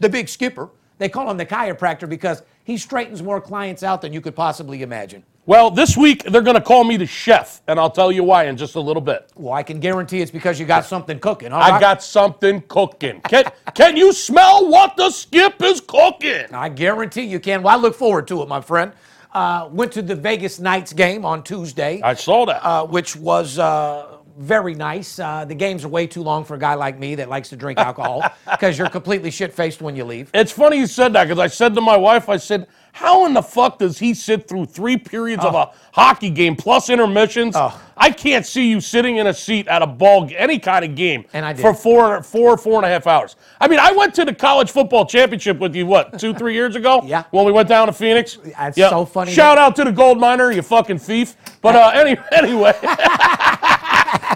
the big skipper. They call him the chiropractor because he straightens more clients out than you could possibly imagine. Well, this week they're going to call me the chef, and I'll tell you why in just a little bit. Well, I can guarantee it's because you got something cooking. I right? got something cooking. Can, can you smell what the skip is cooking? I guarantee you can. Well, I look forward to it, my friend. Uh, went to the Vegas Knights game on Tuesday. I saw that. uh, which was uh, very nice. Uh, the games are way too long for a guy like me that likes to drink alcohol because you're completely shit faced when you leave. it's funny you said that because I said to my wife, I said, how in the fuck does he sit through three periods of a hockey game plus intermissions? Oh. I can't see you sitting in a seat at a ball, any kind of game, for four, four, four and a half hours. I mean, I went to the college football championship with you, what, two, three years ago? Yeah. When we went down to Phoenix. That's so funny Shout out to the gold miner, you fucking thief. But uh, any, anyway.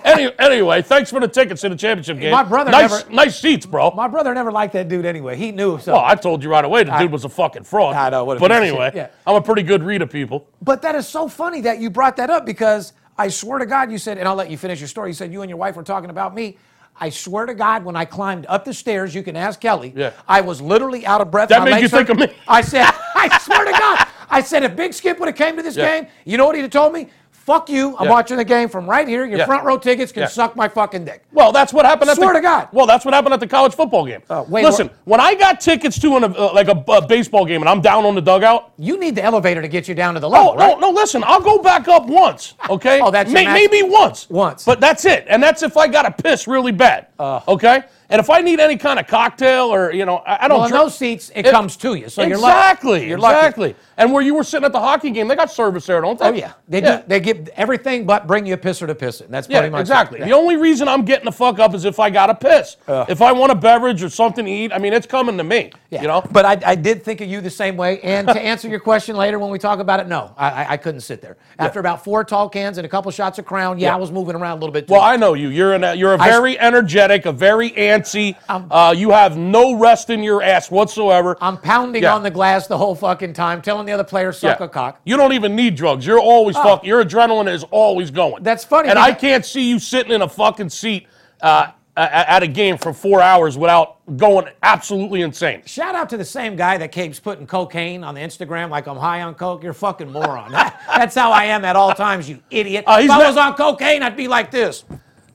Any, anyway, thanks for the tickets to the championship game. My brother nice, never- nice seats, bro. My brother never liked that dude anyway. He knew so. Well, I told you right away the dude was a fucking fraud. I know, what but anyway, yeah. I'm a pretty good read of people. But that is so funny that you brought that up because I swear to God, you said, and I'll let you finish your story. You said you and your wife were talking about me. I swear to God, when I climbed up the stairs, you can ask Kelly. Yeah. I was literally out of breath. That made you think hurt. of me. I said, I swear to God, I said if Big Skip would have came to this Yeah. game, you know what he'd have told me? Fuck you. I'm Yeah. watching the game from right here. Your Yeah. front row tickets can Yeah. suck my fucking dick. Well, that's what happened at Swear the. to God. Well, that's what happened at the college football game. Oh, wait, Listen, when I got tickets to an, uh, like a, a baseball game and I'm down on the dugout. You need the elevator to get you down to the level, Oh right? no, no! Listen, I'll go back up once, okay? Oh, that's maybe once. Once. but that's it, and that's if I got to piss really bad, okay? And if I need any kind of cocktail or you know, I, I don't. Well, in drink- those seats, it, comes to you. So you're lucky. exactly, You're lucky. exactly. And where you were sitting at the hockey game, they got service there, don't they? Oh yeah, they do. They give everything but bring you a pisser to piss it. And that's Yeah, pretty much exactly. Yeah. The only reason I'm getting the fuck up is if I got to piss. if I want a beverage or something to eat, I mean, it's coming to me. Yeah. You know. But I, I did think of you the same way. And to answer your question later when we talk about it, no, I, I, couldn't sit there. After about four tall cans and a couple shots of Crown, yeah, Yeah. I was moving around a little bit. Too. Well, I know you. You're an, you're a very energetic, a very antsy. Uh, you have no rest in your ass whatsoever. I'm pounding Yeah. on the glass the whole fucking time, telling the other players suck Yeah. a cock. You don't even need drugs. You're always fuck. Your adrenaline is always going. That's funny And I can't see you sitting in a fucking seat uh, at a game for four hours without going absolutely insane. Shout out to the same guy that keeps putting cocaine on the Instagram like I'm high on coke. You're fucking moron. That's how I am at all times, you idiot. Uh, if I not- was on cocaine, I'd be like this.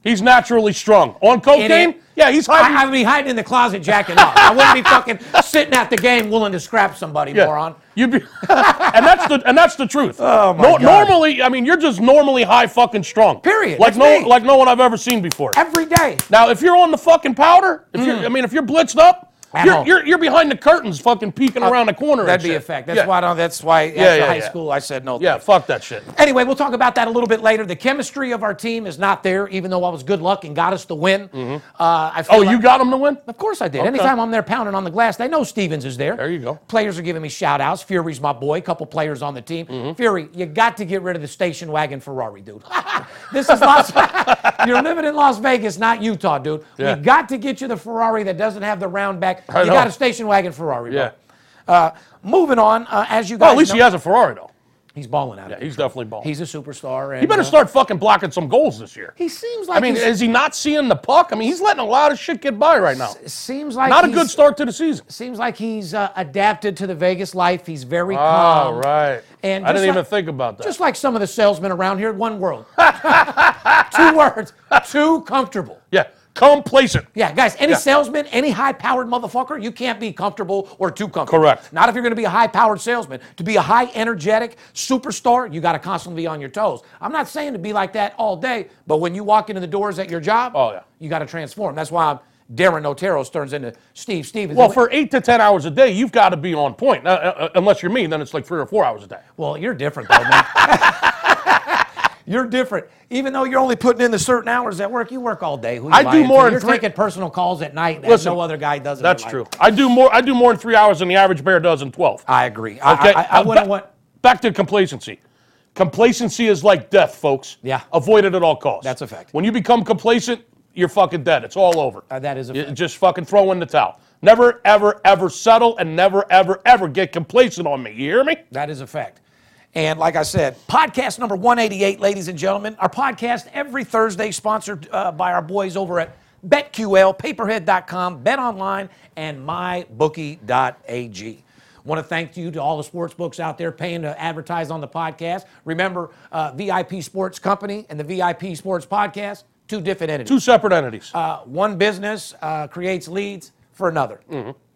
He's naturally strong. On cocaine, Idiot. yeah, he's hiding. I, I'd be hiding in the closet jacking off. I wouldn't be fucking sitting at the game willing to scrap somebody, Yeah. moron. You'd be, and that's the and that's the truth. Oh, my No- God. Normally, I mean, you're just normally high fucking strong. Period. Like no me. like no one I've ever seen before. Every day. Now, if you're on the fucking powder, if you're, I mean, if you're blitzed up, Mm. You're, you're you're behind the curtains, fucking peeking around the corner. That'd be shit. a fact. That's yeah. why. I don't, that's why. After yeah, high yeah. school, I said no. Yeah, fuck that shit. Anyway, we'll talk about that a little bit later. The chemistry of our team is not there, even though I was good luck and got us the win. Uh, I feel Oh, like- you got them to win? Of course I did. Anytime I'm there pounding on the glass, they know Stevens is there. There you go. Players are giving me shout outs. Fleury's my boy. A couple players on the team. Mm-hmm. Fury, you got to get rid of the station wagon Ferrari, dude. this is Las You're living in Las Vegas, not Utah, dude. Yeah. We got to get you the Ferrari that doesn't have the round back. I you know. got a station wagon Ferrari. Yeah. Uh, moving on, uh, as you guys Well, at least know, he has a Ferrari though. he's balling out. Yeah, he's definitely balling. He's a superstar. And, He better uh, start fucking blocking some goals this year. He seems like I mean, is he not seeing the puck? I mean, he's letting a lot of shit get by right now. seems like Not a good start to the season. Seems like he's uh, adapted to the Vegas life. He's very Oh, calm. right. And I didn't even think about that. Just like some of the salesmen around here, one word. Two words. Too comfortable. yeah, complacent. Yeah, guys, any Yeah. salesman, any high powered motherfucker, you can't be comfortable or too comfortable. Correct. Not if you're going to be a high powered salesman. To be a high energetic superstar, you got to constantly be on your toes. I'm not saying to be like that all day, but when you walk into the doors at your job, Oh, yeah. you got to transform. That's why I'm, Darren Otero turns into Steve Stevens. Well, for eight to 10 hours a day, you've got to be on point. Uh, uh, unless you're me, then it's like three or four hours a day. Well, you're different though, man. you're different. Even though you're only putting in the certain hours at work, you work all day. Who I do to? more in You're three- taking personal calls at night that Listen, no other guy does. That's true. I do more. I do more in three hours than the average bear does in 12. I agree. Okay, I, I, uh, wouldn't ba- want. Back to complacency. Complacency is like death, folks. Yeah. Avoid it at all costs. That's a fact. When you become complacent, you're fucking dead. It's all over. Uh, that is a You fact. Just fucking throw in the towel. Never, ever, ever settle and never, ever, ever get complacent on me. You hear me? That is a fact. And like I said, podcast number 188, ladies and gentlemen. Our podcast every Thursday, sponsored uh, by our boys over at BetQL, PayPerHead.com, BetOnline, and MyBookie.ag. Want to thank you to all the sports books out there paying to advertise on the podcast. Remember, uh, VIP Sports Company and the VIP Sports Podcast, two different entities. Two separate entities. Uh, one business uh, creates leads for another.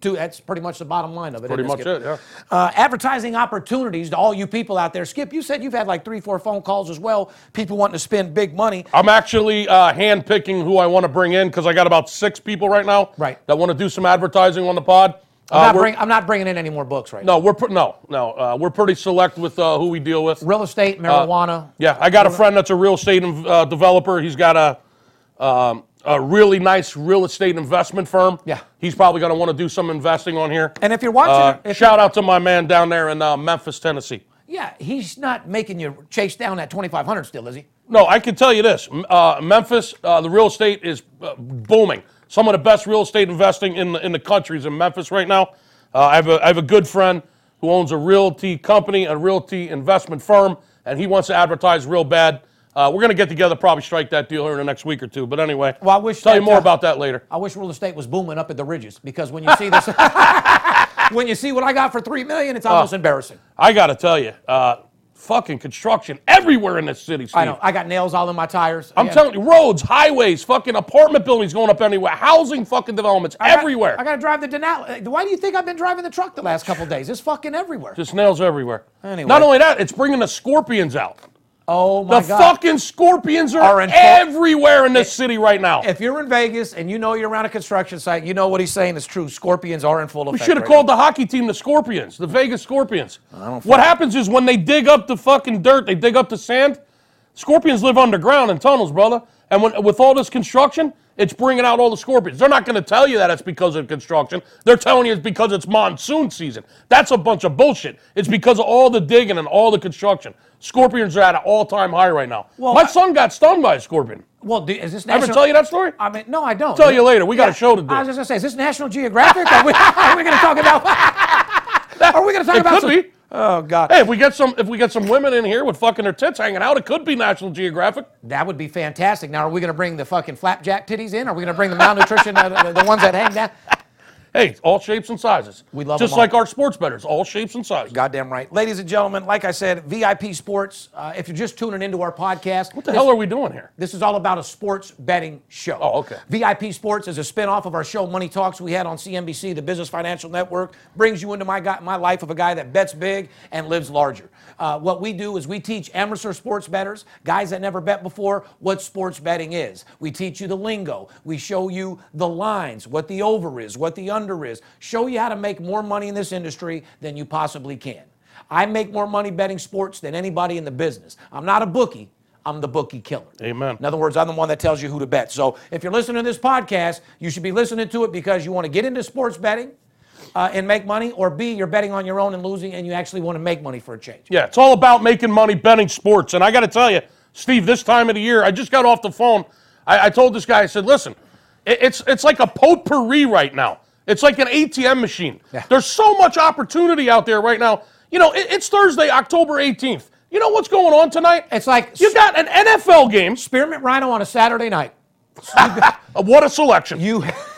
Two, that's pretty much the bottom line of it. Mm-hmm. Pretty much Skip? it, yeah. Uh, advertising opportunities to all you people out there. Skip, you said you've had like three, four phone calls as well. People wanting to spend big money. I'm actually uh, hand picking who I want to bring in because I got about six people right now Right. that want to do some advertising on the pod. I'm, Uh, not, bring, I'm not bringing in any more books right now. no, we're pre- no, no. Uh, we're pretty select with uh, who we deal with. Real estate, marijuana. Yeah, I got a friend that's a real estate uh, developer. He's got a um, a really nice real estate investment firm. Yeah. he's probably going to want to do some investing on here. and if you're watching, Uh, if shout out to my man down there in uh, Memphis, Tennessee. yeah, he's not making you chase down that 2,500 still, is he? No, I can tell you this: uh, Memphis, uh, the real estate is uh, booming. Some of the best real estate investing in the, in the country is in Memphis right now. Uh, I have a I have a good friend who owns a realty company, a realty investment firm, and he wants to advertise real bad. Uh, we're going to get together, probably strike that deal here in the next week or two. But anyway, Well, I wish tell you more uh, about that later. I wish real estate was booming up at the ridges because when you see this, when you see what I got for three million, it's almost embarrassing. I got to tell you, uh, fucking construction everywhere in this city. Steve. I know. I got nails all in my tires. I'm Yeah. telling you, roads, highways, fucking apartment buildings going up anywhere, housing fucking developments I got- everywhere. I got to drive the Denali. Why do you think I've been driving the truck the last couple days? It's fucking everywhere. Just nails everywhere. Anyway. Not only that, it's bringing the scorpions out. Oh The god! The fucking scorpions are, Are in everywhere in this city right now. if you're in Vegas and you know you're around a construction site, you know what he's saying is true. Scorpions are in full effect. we should have right called the hockey team the Scorpions, the Vegas Scorpions. don't What happens is when they dig up the fucking dirt, they dig up the sand. Scorpions live underground in tunnels, brother. And when, with all this construction, it's bringing out all the scorpions. They're not going to tell you that it's because of construction. They're telling you it's because it's monsoon season. That's a bunch of bullshit. It's because of all the digging and all the construction. Scorpions are at an all-time high right now. Well, My I- son got stung by a scorpion. Well, do, is this Ever national? tell you that story? I mean, no, I don't. Tell you later. We got a show to do. I was just gonna say, is this National Geographic? Are we, we gonna talk about? are we gonna talk It about? could some- be. Oh God. Hey, if we get some, if we get some women in here with fucking their tits hanging out, it could be National Geographic. That would be fantastic. Now, are we going to bring the fucking flapjack titties in? Are we going to bring the malnutrition, uh, the, the ones that hang down? Hey, all shapes and sizes. We love just like our sports bettors, all shapes and sizes. Goddamn right. Ladies and gentlemen, like I said, VIP Sports, uh, if you're just tuning into our podcast, What the hell are we doing here? This is all about a sports betting show. Oh, okay. VIP Sports is a spinoff of our show Money Talks we had on CNBC, the Business Financial Network. Brings you into my guy, my life of a guy that bets big and lives larger. Uh, what we do is we teach amateur sports bettors, guys that never bet before, what sports betting is. We teach you the lingo. We show you the lines, what the over is, what the under is. Show you how to make more money in this industry than you possibly can. I make more money betting sports than anybody in the business. I'm not a bookie. I'm the bookie killer. Amen. In other words, I'm the one that tells you who to bet. So if you're listening to this podcast, you should be listening to it because you want to get into sports betting uh, and make money, or B, you're betting on your own and losing, and you actually want to make money for a change. Yeah, it's all about making money betting sports. And I got to tell you, Steve, this time of the year, I just got off the phone. I, I told this guy, I said, listen, it- it's it's like a potpourri right now. It's like an ATM machine. Yeah. There's so much opportunity out there right now. You know, it- it's Thursday, October 18th. You know what's going on tonight? It's like you got an NFL game. Spearmint Rhino on a Saturday night. What a selection. You,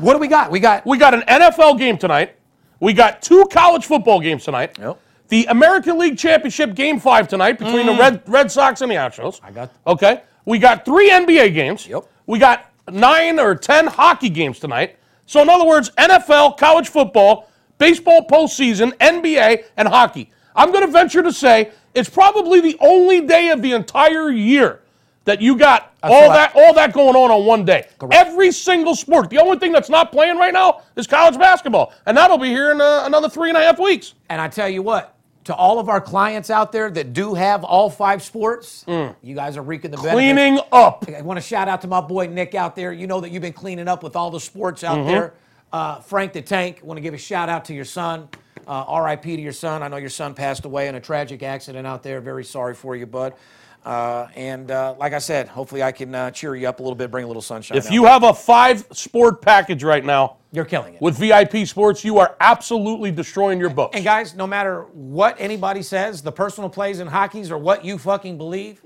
what do we got? We got We got an NFL game tonight. We got two college football games tonight. Yep. The American League Championship Game Five tonight between the Red Red Sox and the Astros. Mm. I got- Okay. We got three NBA games. Yep. We got nine or ten hockey games tonight. So in other words, NFL, college football, baseball postseason, NBA, and hockey. I'm going to venture to say it's probably the only day of the entire year that you got all that all that going on on one day. Every single sport. The only thing that's not playing right now is college basketball, and that'll be here in uh, another three and a half weeks. And I tell you what, to all of our clients out there that do have all five sports, you guys are reaping the benefits. Mm. Cleaning up. I want to shout out to my boy Nick out there. You know that you've been cleaning up with all the sports out Mm-hmm. there. Uh, Frank the Tank, want to give a shout out to your son. Uh, RIP to your son. I know your son passed away in a tragic accident out there. Very sorry for you, bud. Uh, and uh, like I said, hopefully I can uh, cheer you up a little bit, bring a little sunshine. If out you have a five sport package right now you're killing it. with VIP Sports, you are absolutely destroying your books. And guys, no matter what anybody says, the personal plays and hockeys are what you fucking believe.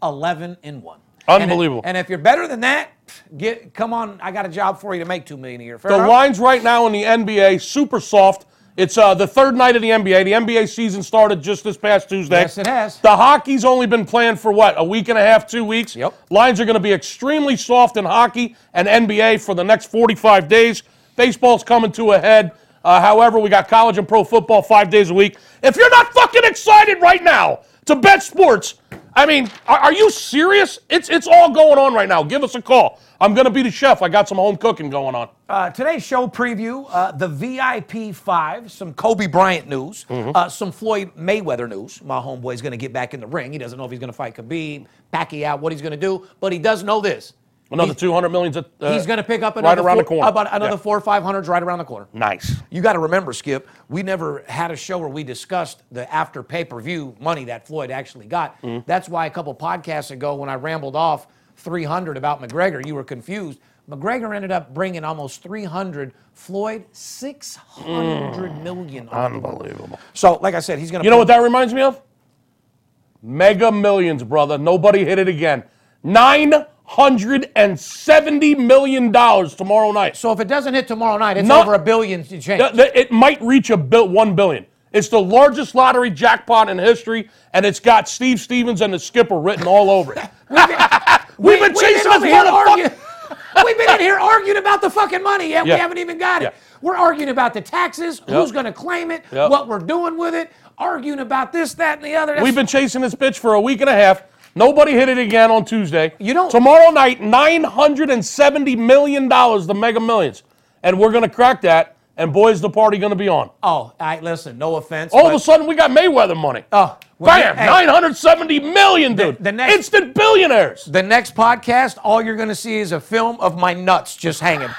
Eleven in one. Mm. Unbelievable. And, if you're better than that, get come on. I got a job for you to make two million a year. Fair The enough? lines right now in the NBA super soft. It's uh, the third night of the NBA. The NBA season started just this past Tuesday. Yes, it has. The hockey's only been playing for what a week and a half, two weeks. Yep. Lines are going to be extremely soft in hockey and NBA for the next 45 days. Baseball's coming to a head. Uh, however, we got college and pro football five days a week. If you're not fucking excited right now to bet sports, I mean, are, are you serious? It's it's all going on right now. Give us a call. I'm going to be the chef. I got some home cooking going on. Uh, today's show preview: uh, the VIP five, some Kobe Bryant news, Mm-hmm. uh, some Floyd Mayweather news. My homeboy's going to get back in the ring. He doesn't know if he's going to fight Khabib, Pacquiao, what he's going to do, but he does know this. Another He's- 200 million's at, uh, He's going to pick up another right around the four- corner. about another Yeah. four or five hundreds right around the corner. Nice. You got to remember, Skip, we never had a show where we discussed the after pay per view money that Floyd actually got. Mm-hmm. That's why a couple podcasts ago, when I rambled off 300 about McGregor, you were confused. McGregor ended up bringing almost 300. Floyd, 600 million. on the board. Mm. Unbelievable. So, like I said, he's going to. You know what that reminds me of? Mega Millions, brother. Nobody hit it again. $970 million tomorrow night. So if it doesn't hit tomorrow night, it's No- over a billion to change. Th- th- It might reach a bill, one billion. It's the largest lottery jackpot in history, and it's got Steve Stevens and the skipper written all over it. We've been chasing over this here motherfucker. We've been in here arguing about the fucking money, yet Yeah. we haven't even got it. Yeah. We're arguing about the taxes, who's going to claim it, Yep. what we're doing with it, arguing about this, that, and the other. That's- We've been chasing this bitch for a week and a half. Nobody hit it again on Tuesday. You don't- Tomorrow night, nine hundred and seventy million dollars, the Mega Millions, and we're gonna crack that. And boy, is the party gonna be on. Oh, right, listen, no offense. All but of a sudden, we got Mayweather money. Oh, well, bam! hey. Nine hundred seventy million, dude. the next- Instant billionaires. the next podcast, all you're going to see is a film of my nuts just hanging.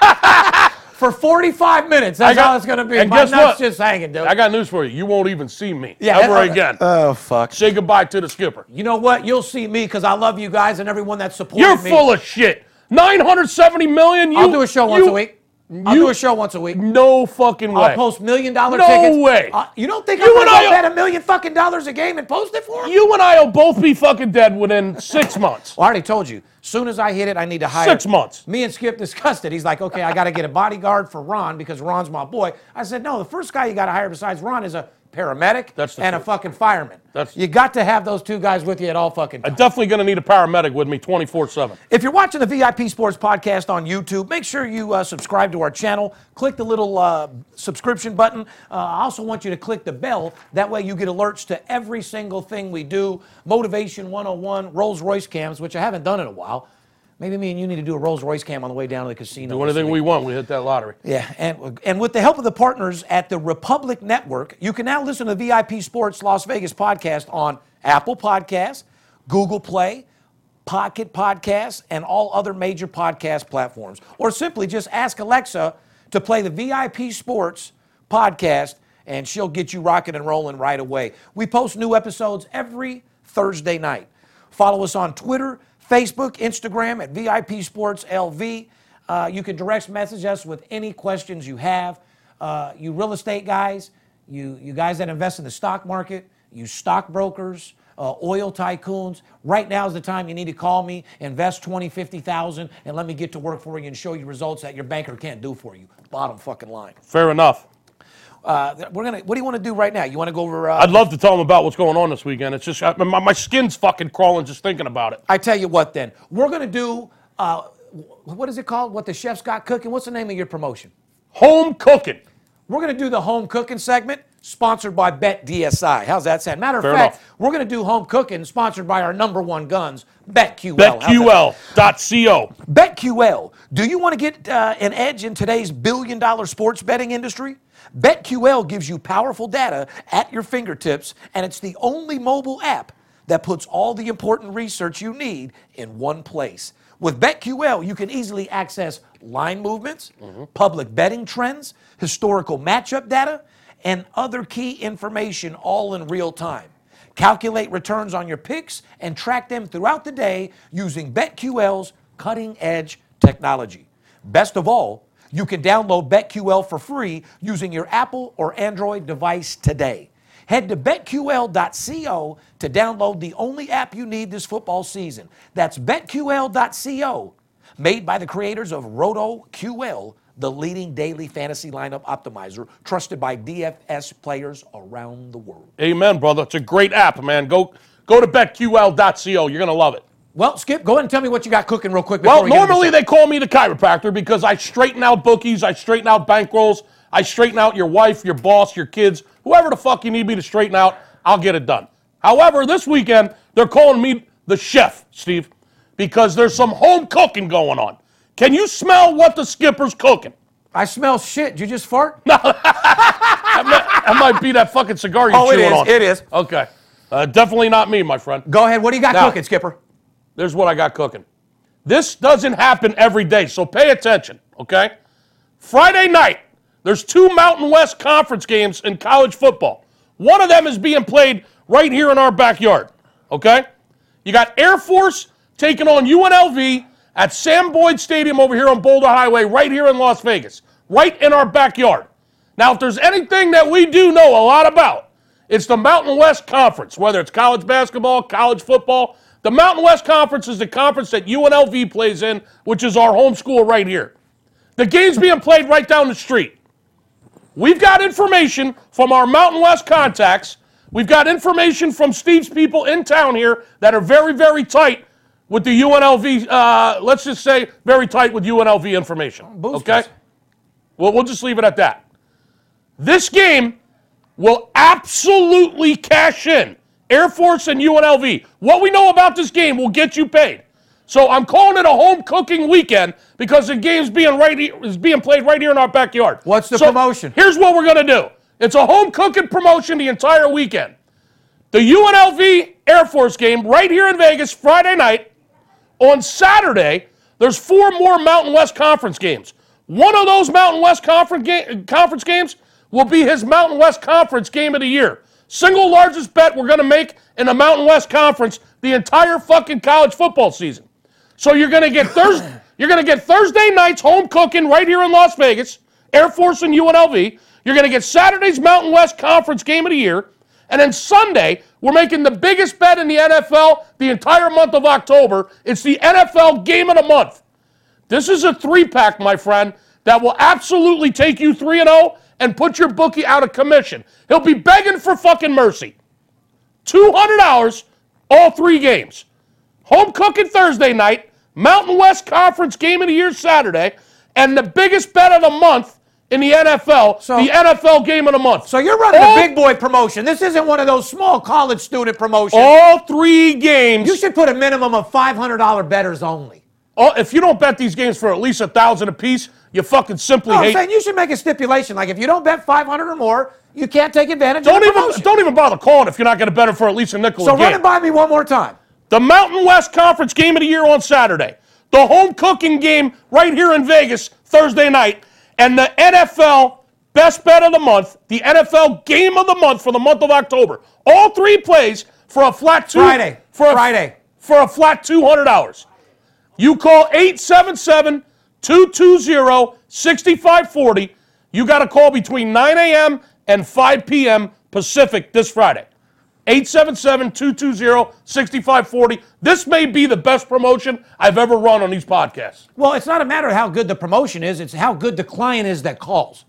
For 45 minutes, that's I got- all it's going to be. and my guess nuts what? just hanging, dude. I got news for you. You won't even see me Yeah, ever uh, again. oh, fuck. Say goodbye to the skipper. You know what? You'll see me because I love you guys and everyone that supported me. You're full of shit. Nine hundred seventy million. You, I'll do a show once you- a week. I'll you- do a show once a week. No fucking way. I'll post million dollar No tickets. way. Uh, you don't think You I'm going to bet a million fucking dollars a game and post it for? You and I will both be fucking dead within six months. Well, I already told you. As soon as I hit it, I need to hire. Six months. Me and Skip discussed it. He's like, okay, I got to get a bodyguard for Ron because Ron's my boy. I said, no, the first guy you got to hire besides Ron is a paramedic That's the and a truth. fucking fireman. That's- you got to have those two guys with you at all fucking I'm times. definitely going to need a paramedic with me 24 7. If you're watching the VIP Sports Podcast on YouTube, make sure you uh, subscribe to our channel. Click the little uh, subscription button. Uh, I also want you to click the bell. That way you get alerts to every single thing we do. Motivation 101, Rolls Royce cams, which I haven't done in a while. Maybe me and you need to do a Rolls Royce cam on the way down to the casino. Do anything we want. We hit that lottery. Yeah, and, and with the help of the partners at the Republic Network, you can now listen to the VIP Sports Las Vegas podcast on Apple Podcasts, Google Play, Pocket Podcasts, and all other major podcast platforms. Or simply just ask Alexa to play the VIP Sports podcast, and she'll get you rocking and rolling right away. We post new episodes every Thursday night. Follow us on Twitter, Facebook, Instagram at VIP Sports LV. Uh, you can direct message us with any questions you have. Uh, you real estate guys, you, you guys that invest in the stock market, you stockbrokers, uh, oil tycoons, right now is the time you need to call me, invest 20, 50,000, and let me get to work for you and show you results that your banker can't do for you. Bottom fucking line. Fair enough. Uh, we're gonna. What do you want to do right now? You want to go over? Uh, I'd love to tell them about what's going on this weekend. It's just, I, my, my skin's fucking crawling just thinking about it. I tell you what, then we're going to do. Uh, what is it called? What the chef's got cooking? What's the name of your promotion? Home cooking. We're going to do the home cooking segment, sponsored by Bet DSI. How's that sound? Matter of Fair fact, enough. we're going to do home cooking, sponsored by our number one guns, BetQL. BetQL.co. BetQL. Do you want to get uh, an edge in today's billion dollar sports betting industry? BetQL gives you powerful data at your fingertips, and it's the only mobile app that puts all the important research you need in one place. With BetQL, you can easily access line movements, public betting trends, historical matchup data, and other key information all in real time. Calculate returns on your picks and track them throughout the day using BetQL's cutting edge technology. Best of all, you can download BetQL for free using your Apple or Android device today. Head to betql.co to download the only app you need this football season. That's betql.co, made by the creators of RotoQL, the leading daily fantasy lineup optimizer trusted by DFS players around the world. Amen, brother. It's a great app, man. Go go to betql.co. You're gonna love it. Well, Skip, go ahead and tell me what you got cooking real quick. Well, we normally they call me the chiropractor because I straighten out bookies, I straighten out bankrolls, I straighten out your wife, your boss, your kids, whoever the fuck you need me to straighten out, I'll get it done. However, this weekend they're calling me the chef, Steve, because there's some home cooking going on. Can you smell what the skipper's cooking? I smell shit. Did you just fart? No. That might be that fucking cigar you're Oh, chewing is, on. it is. Okay. Uh, definitely not me, my friend. Go ahead. What do you got Now- cooking, Skipper? There's what I got cooking. This doesn't happen every day, so pay attention, okay? Friday night, there's two Mountain West Conference games in college football. One of them is being played right here in our backyard, okay? You got Air Force taking on UNLV at Sam Boyd Stadium over here on Boulder Highway, right here in Las Vegas, right in our backyard. Now, if there's anything that we do know a lot about, it's the Mountain West Conference, whether it's college basketball, college football. The Mountain West Conference is the conference that UNLV plays in, which is our home school right here. The game's being played right down the street. We've got information from our Mountain West contacts. We've got information from Steve's people in town here that are very, very tight with the UNLV, uh, let's just say very tight with UNLV information. Okay? Well, we'll just leave it at that. This game will absolutely cash in. Air Force and UNLV. What we know about this game will get you paid. So I'm calling it a home cooking weekend because the game's being right here, is being played right here in our backyard. What's the So promotion? Here's what we're gonna do. It's a home cooking promotion the entire weekend. The UNLV Air Force game right here in Vegas Friday night. On Saturday, there's four more Mountain West Conference games. One of those Mountain West Conference, ga- conference games will be his Mountain West Conference game of the year. Single largest bet we're going to make in the Mountain West Conference the entire fucking college football season. So you're going to get Thursday, you're going to get Thursday nights home cooking right here in Las Vegas, Air Force and UNLV. You're going to get Saturday's Mountain West Conference game of the year. And then Sunday, we're making the biggest bet in the NFL the entire month of October. It's the NFL game of the month. This is a three pack, my friend, that will absolutely take you 3 and 0 and put your bookie out of commission. He'll be begging for fucking mercy. $200 all three games. Home cooking Thursday night, Mountain West Conference game of the year Saturday, and the biggest bet of the month in the NFL, So- the NFL game of the month. So you're running all, a big boy promotion. This isn't one of those small college student promotions. all three games. You should put a minimum of $500 betters only. Oh, if you don't bet these games for at least a thousand apiece, you fucking simply No, I'm hate. saying you should make a stipulation. Like if you don't bet 500 or more, you can't take advantage Don't of the even don't even bother calling if you're not going to bet it for at least a nickel so a run it by me one more time. The Mountain West Conference game of the year on Saturday. The home cooking game right here in Vegas Thursday night. And the NFL best bet of the month, the NFL game of the month for the month of October. All three plays for a flat two. Friday. For a, Friday. For a flat $200. You call 877 220 6540. You got to call between 9 a.m. and 5 p.m. Pacific this Friday. 877 220 6540. This may be the best promotion I've ever run on these podcasts. Well, it's not a matter of how good the promotion is, it's how good the client is that calls.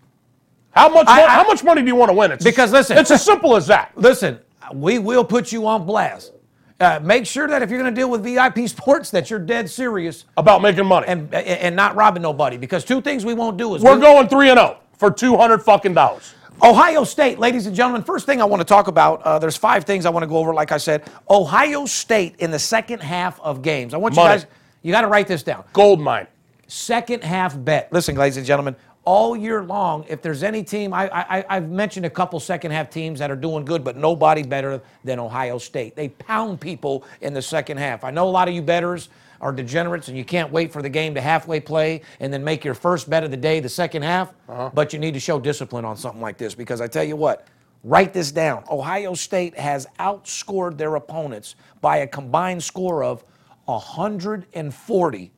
How much, I- I- how much money do you want to win? It's Because listen- it's as simple as that. Listen, we will put you on blast. Uh, make sure that if you're going to deal with VIP Sports, that you're dead serious About making money. and and not robbing nobody. Because two things we won't do is We're we- going 3 and 0 for 200 fucking dollars. Ohio State, ladies and gentlemen. First thing I want to talk about. Uh, there's five things I want to go over. Like I said, Ohio State in the second half of games. I want you guys. You got to write this down. Gold mine. second half bet. Listen, ladies and gentlemen, all year long, if there's any team, I, I, I've mentioned a couple second half teams that are doing good, but nobody better than Ohio State. They pound people in the second half. I know a lot of you betters are degenerates and you can't wait for the game to halfway play and then make your first bet of the day the second half, uh-huh. but you need to show discipline on something like this because I tell you what, Write this down. Ohio State has outscored their opponents by a combined score of 140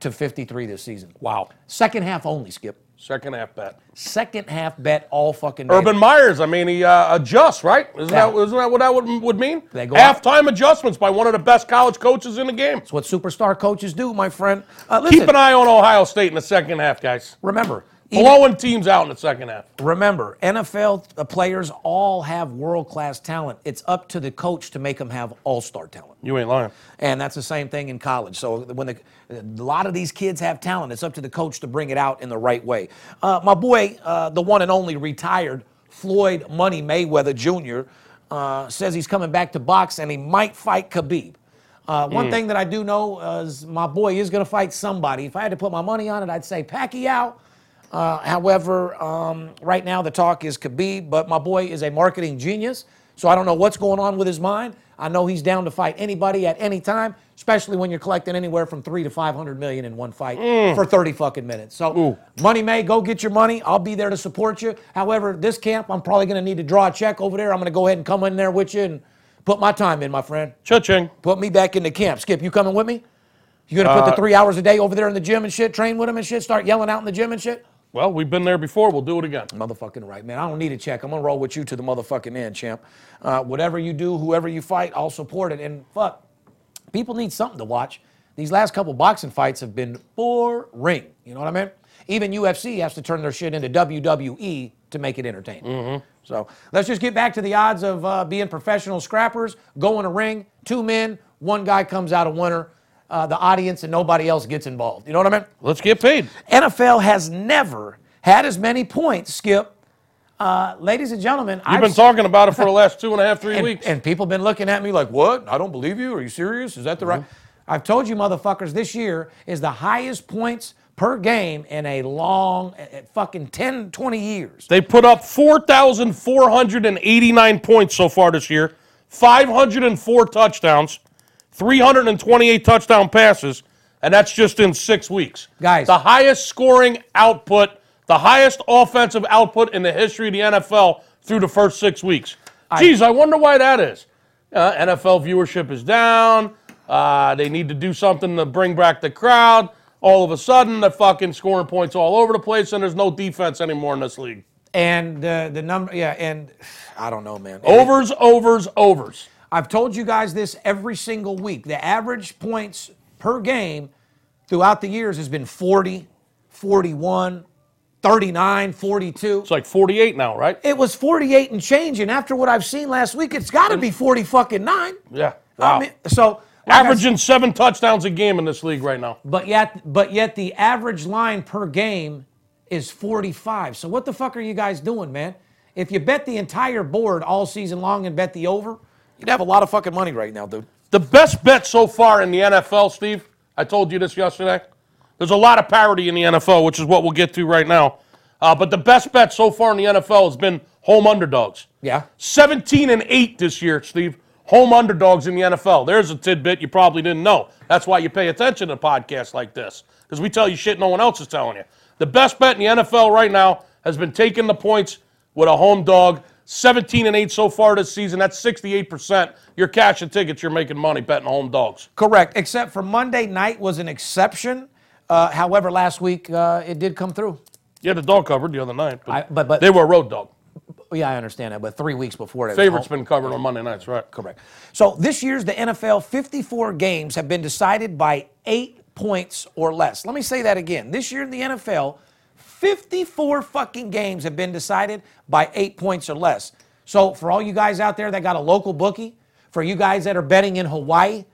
to 53 this season. Wow. Second half only, Skip. Second half bet. Second half bet all fucking day. Urban Myers, I mean, he uh, adjusts, right? Isn't, Yeah. that, isn't that what that would, would mean? They go out- Halftime adjustments by one of the best college coaches in the game. That's what superstar coaches do, my friend. Uh, listen, Keep an eye on Ohio State in the second half, guys. remember, Blowing teams out in the second half. remember, NFL players all have world class talent. It's up to the coach to make them have all star talent. You ain't lying. And that's the same thing in college. So when the, a lot of these kids have talent, it's up to the coach to bring it out in the right way. Uh, my boy, uh, the one and only retired Floyd Money Mayweather Jr., uh, says he's coming back to box and he might fight Khabib. Uh, one thing that I do know is my boy is going to fight somebody. If I had to put my money on it, I'd say Pacquiao. Uh, however, um, right now the talk is Khabib, but my boy is a marketing genius, so I don't know what's going on with his mind. I know he's down to fight anybody at any time, especially when you're collecting anywhere from three to five hundred million in one fight for thirty fucking minutes. So, money may go get your money. I'll be there to support you. However, this camp, I'm probably going to need to draw a check over there. I'm going to go ahead and come in there with you and put my time in, my friend. Cha-ching. Put me back in the camp. Skip, you coming with me? You gonna put the Uh, three hours a day over there in the gym and shit, train with him and shit, start yelling out in the gym and shit? Well, we've been there before. We'll do it again. Motherfucking right, man. I don't need a check. I'm gonna roll with you to the motherfucking end, champ. Uh, whatever you do, whoever you fight, I'll support it. And fuck, people need something to watch. These last couple boxing fights have been boring. You know what I mean? Even UFC has to turn their shit into WWE to make it entertaining. So let's just get back to the odds of uh, being professional scrappers. Go in a ring, two men, one guy comes out a winner. Uh, the audience and nobody else gets involved. You know what I mean? Let's get paid. NFL has never had as many points, Skip. Uh, ladies and gentlemen, You've been talking about it for the last two and a half, three and, weeks. and people been looking at me like, "What? I don't believe you. Are you serious? Is that the right?" I've told you, motherfuckers. This year is the highest points per game in a long, uh, uh, fucking 10, 20 years. They put up 4,489 points so far this year, 504 touchdowns, 328 touchdown passes, and that's just in six weeks. Guys. The highest scoring output, the highest offensive output in the history of the NFL through the first six weeks. Geez, I wonder why that is. Uh, NFL viewership is down. Uh, they need to do something to bring back the crowd. All of a sudden, they're fucking scoring points all over the place, and there's no defense anymore in this league. And uh, the number, yeah, and I don't know, man. Overs, overs, overs. I've told you guys this every single week. The average points per game throughout the years has been 40, 41, 39, 42. It's like 48 now, right? It was 48 and change, and after what I've seen last week, it's got to be 40 fucking nine. Yeah. I mean, so like Averaging seven touchdowns a game in this league right now. But yet, but yet the average line per game is 45. So what the fuck are you guys doing, man? If you bet the entire board all season long and bet the over, you'd have a lot of fucking money right now, dude. The best bet so far in the NFL, Steve, I told you this yesterday. There's a lot of parity in the NFL, which is what we'll get to right now. Uh, but the best bet so far in the NFL has been home underdogs. Yeah. 17 and 8 this year, Steve. Home underdogs in the NFL. There's a tidbit you probably didn't know. That's why you pay attention to podcasts like this, because we tell you shit no one else is telling you. The best bet in the NFL right now has been taking the points with a home dog. 17 and 8 so far this season. That's 68%. You're cashing tickets, you're making money betting home dogs. Correct, except for Monday night was an exception. Uh, however, last week uh, it did come through. Yeah, the dog covered the other night, but, I- but- but- they were a road dog. Yeah, I understand that, but three weeks before that. Favorites been covered on Monday nights, right? Correct. So this year's the NFL 54 games have been decided by eight points or less. Let me say that again. This year in the NFL, 54 fucking games have been decided by eight points or less. So for all you guys out there that got a local bookie, for you guys that are betting in Hawaii,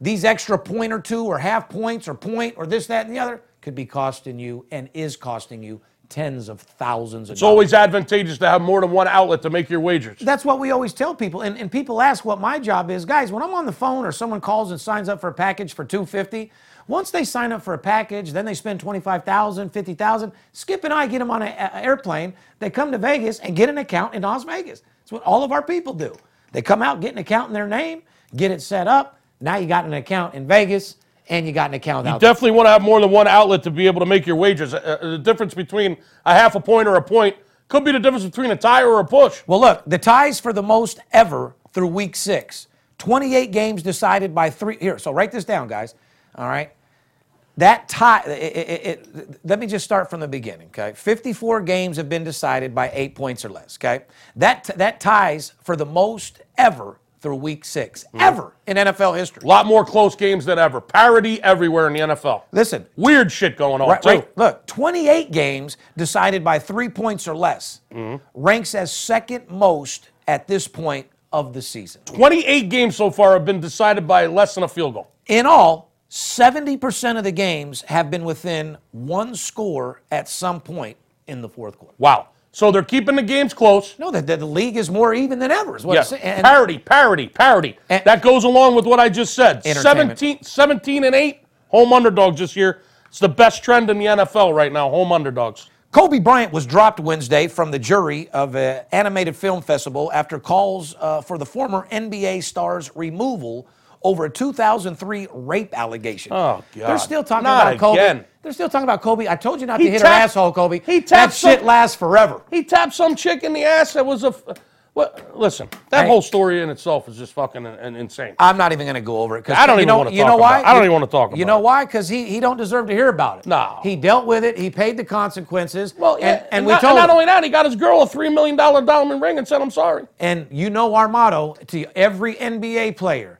these extra point or two or half points or point or this, that, and the other could be costing you and is costing you tens of thousands of It's dollars. always advantageous to have more than one outlet to make your wagers. That's what we always tell people. And, and people ask what my job is. Guys, when I'm on the phone or someone calls and signs up for a package for 250 once they sign up for a package, then they spend 25000 50000 Skip and I get them on an airplane. They come to Vegas and get an account in Las Vegas. That's what all of our people do. They come out, get an account in their name, get it set up. Now you got an account in Vegas and you got an account You out there. definitely want to have more than one outlet to be able to make your wagers. Uh, uh, the difference between a half a point or a point could be the difference between a tie or a push. Well, look, the ties for the most ever through week six. 28 games decided by three. Here, so write this down, guys. All right. That tie, it, it, it, let me just start from the beginning, okay? 54 games have been decided by eight points or less, okay? That, that ties for the most ever through week 6 mm-hmm. ever in NFL history. A lot more close games than ever. Parity everywhere in the NFL. Listen, Weird shit going on, Right, too. right. Look, 28 games decided by three points or less mm-hmm. ranks as second most at this point of the season. 28 games so far have been decided by less than a field goal. In all, 70% of the games have been within one score at some point in the fourth quarter. Wow. So they're keeping the games close. No, the, the, the league is more even than ever, is what Yes. And- parity, parity, parity. And- that goes along with what I just said. Entertainment. 17, 17 and 8 home underdogs this year. It's the best trend in the NFL right now, home underdogs. Kobe Bryant was dropped Wednesday from the jury of an animated film festival after calls uh, for the former NBA star's removal over a 2003 rape allegation. Oh, God. They're still talking Not about Kobe. again. They're still talking about Kobe. I told you not He to hit her asshole, Kobe. he that tapped shit some- lasts forever. He tapped some chick in the ass that was a. What? Listen, that Hey. whole story in itself is just fucking in- in- insane. I'm not even going to go over it because I don't even know, wanna you talk know about why? it. I don't even wanna talk about it. You know why? Because he, he don't deserve to hear about it. No. He dealt with it. He paid the consequences. Well, and, and, and, we not, told and not only that, he got his girl a three million dollar diamond ring and said, "I'm sorry." And you know our motto to every NBA player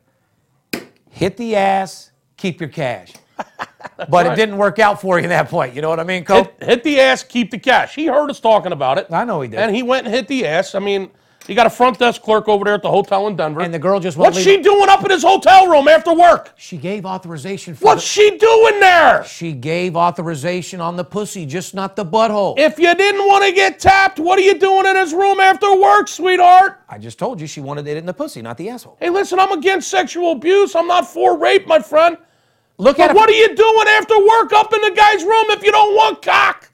hit the ass, keep your cash. but it didn't work out for you at that point. You know what I mean, Coach? Hit, hit the ass, keep the cash. He heard us talking about it. I know he did. And he went and hit the ass. I mean, he got a front desk clerk over there at the hotel in Denver. And the girl just won't What's leave she doing up in his hotel room after work? She gave authorization for What's the- she doing there? she gave authorization on the pussy, just not the butthole. If you didn't want to get tapped, what are you doing in his room after work, sweetheart? I just told you she wanted it in the pussy, not the asshole. Hey, listen, I'm against sexual abuse. I'm not for rape, my friend. Look at But it. what are you doing after work up in the guy's room if you don't want cock?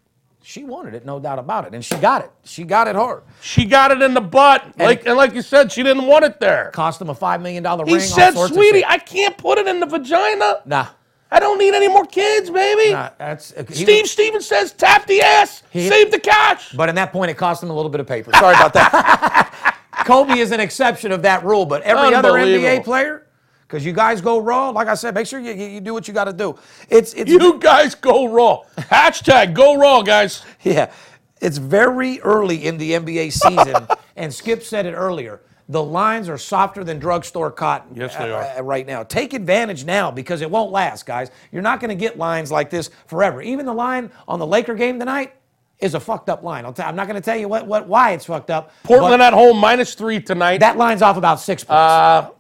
She wanted it, no doubt about it, and she got it. She got it hard. She got it in the butt. Like and like you said, she didn't want it there. Cost him a five million dollar ring. He said, "Sweetie. I can't put it in the vagina. nah, I don't need any more kids, baby." nah, that's uh, was- Steve Stevens says, "Tap the ass, He- save the cash." But in that point, it cost him a little bit of paper. Sorry about that. Kobe is an exception of that rule, but every other NBA player, because you guys go raw. Like I said, make sure you, you, do what you got to do. It's it's you guys go raw. Hashtag go raw, guys. yeah, it's very early in the NBA season, and Skip said it earlier. The lines are softer than drugstore cotton. Yes, they uh, are. uh, right now. Take advantage now because it won't last, guys. You're not going to get lines like this forever. Even the line on the Laker game tonight is a fucked up line. T- I'm not going to tell you what, what why it's fucked up. Portland at home minus three tonight. that line's off about six points. Uh,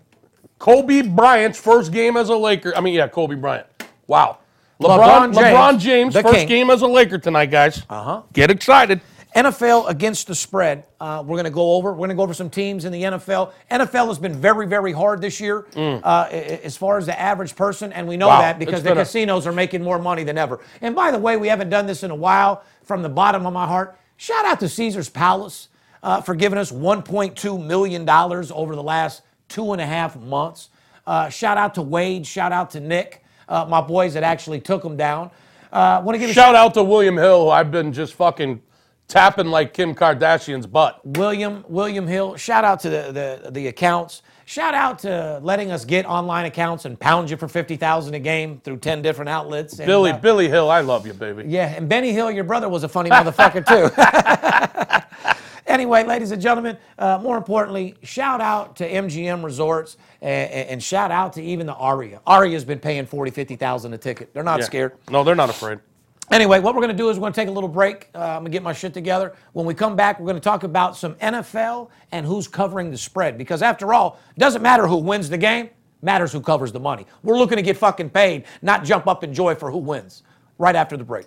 Kobe Bryant's first game as a Laker. I mean, yeah, Kobe Bryant. Wow. LeBron LeBron, James, LeBron James, the first king. game as a Laker tonight, guys. Uh huh. Get excited. NFL against the spread. Uh, we're going to go over. We're going to go over some teams in the NFL. NFL has been very, very hard this year uh, a- a- as far as the average person, and we know Mm. Wow, that because the casinos are making more money than ever. And by the way, we haven't done this in a while. From the bottom of my heart, shout out to Caesar's Palace uh, for giving us 1.2 million dollars over the last two and a half months. Uh, shout out to Wade. Shout out to Nick, uh, my boys that actually took them down. Uh, Want to give a Shout out to William Hill, who I've been just fucking tapping like Kim Kardashian's butt. William William Hill. Shout out to the, the the accounts. Shout out to letting us get online accounts and pound you for fifty thousand a game through ten different outlets. And, Billy, uh, Billy Hill, I love you, baby. yeah, and Benny Hill, your brother was a funny motherfucker too. anyway, ladies and gentlemen, uh, more importantly, shout out to MGM Resorts and, and shout out to even the Aria. Aria's been paying 40, 50,000 a ticket. They're not Yeah. scared. No, they're not afraid. Anyway, what we're going to do is we're going to take a little break. Uh, I'm going to get my shit together. When we come back, we're going to talk about some NFL and who's covering the spread. Because after all, it doesn't matter who wins the game, matters who covers the money. We're looking to get fucking paid, not jump up in joy for who wins. Right after the break.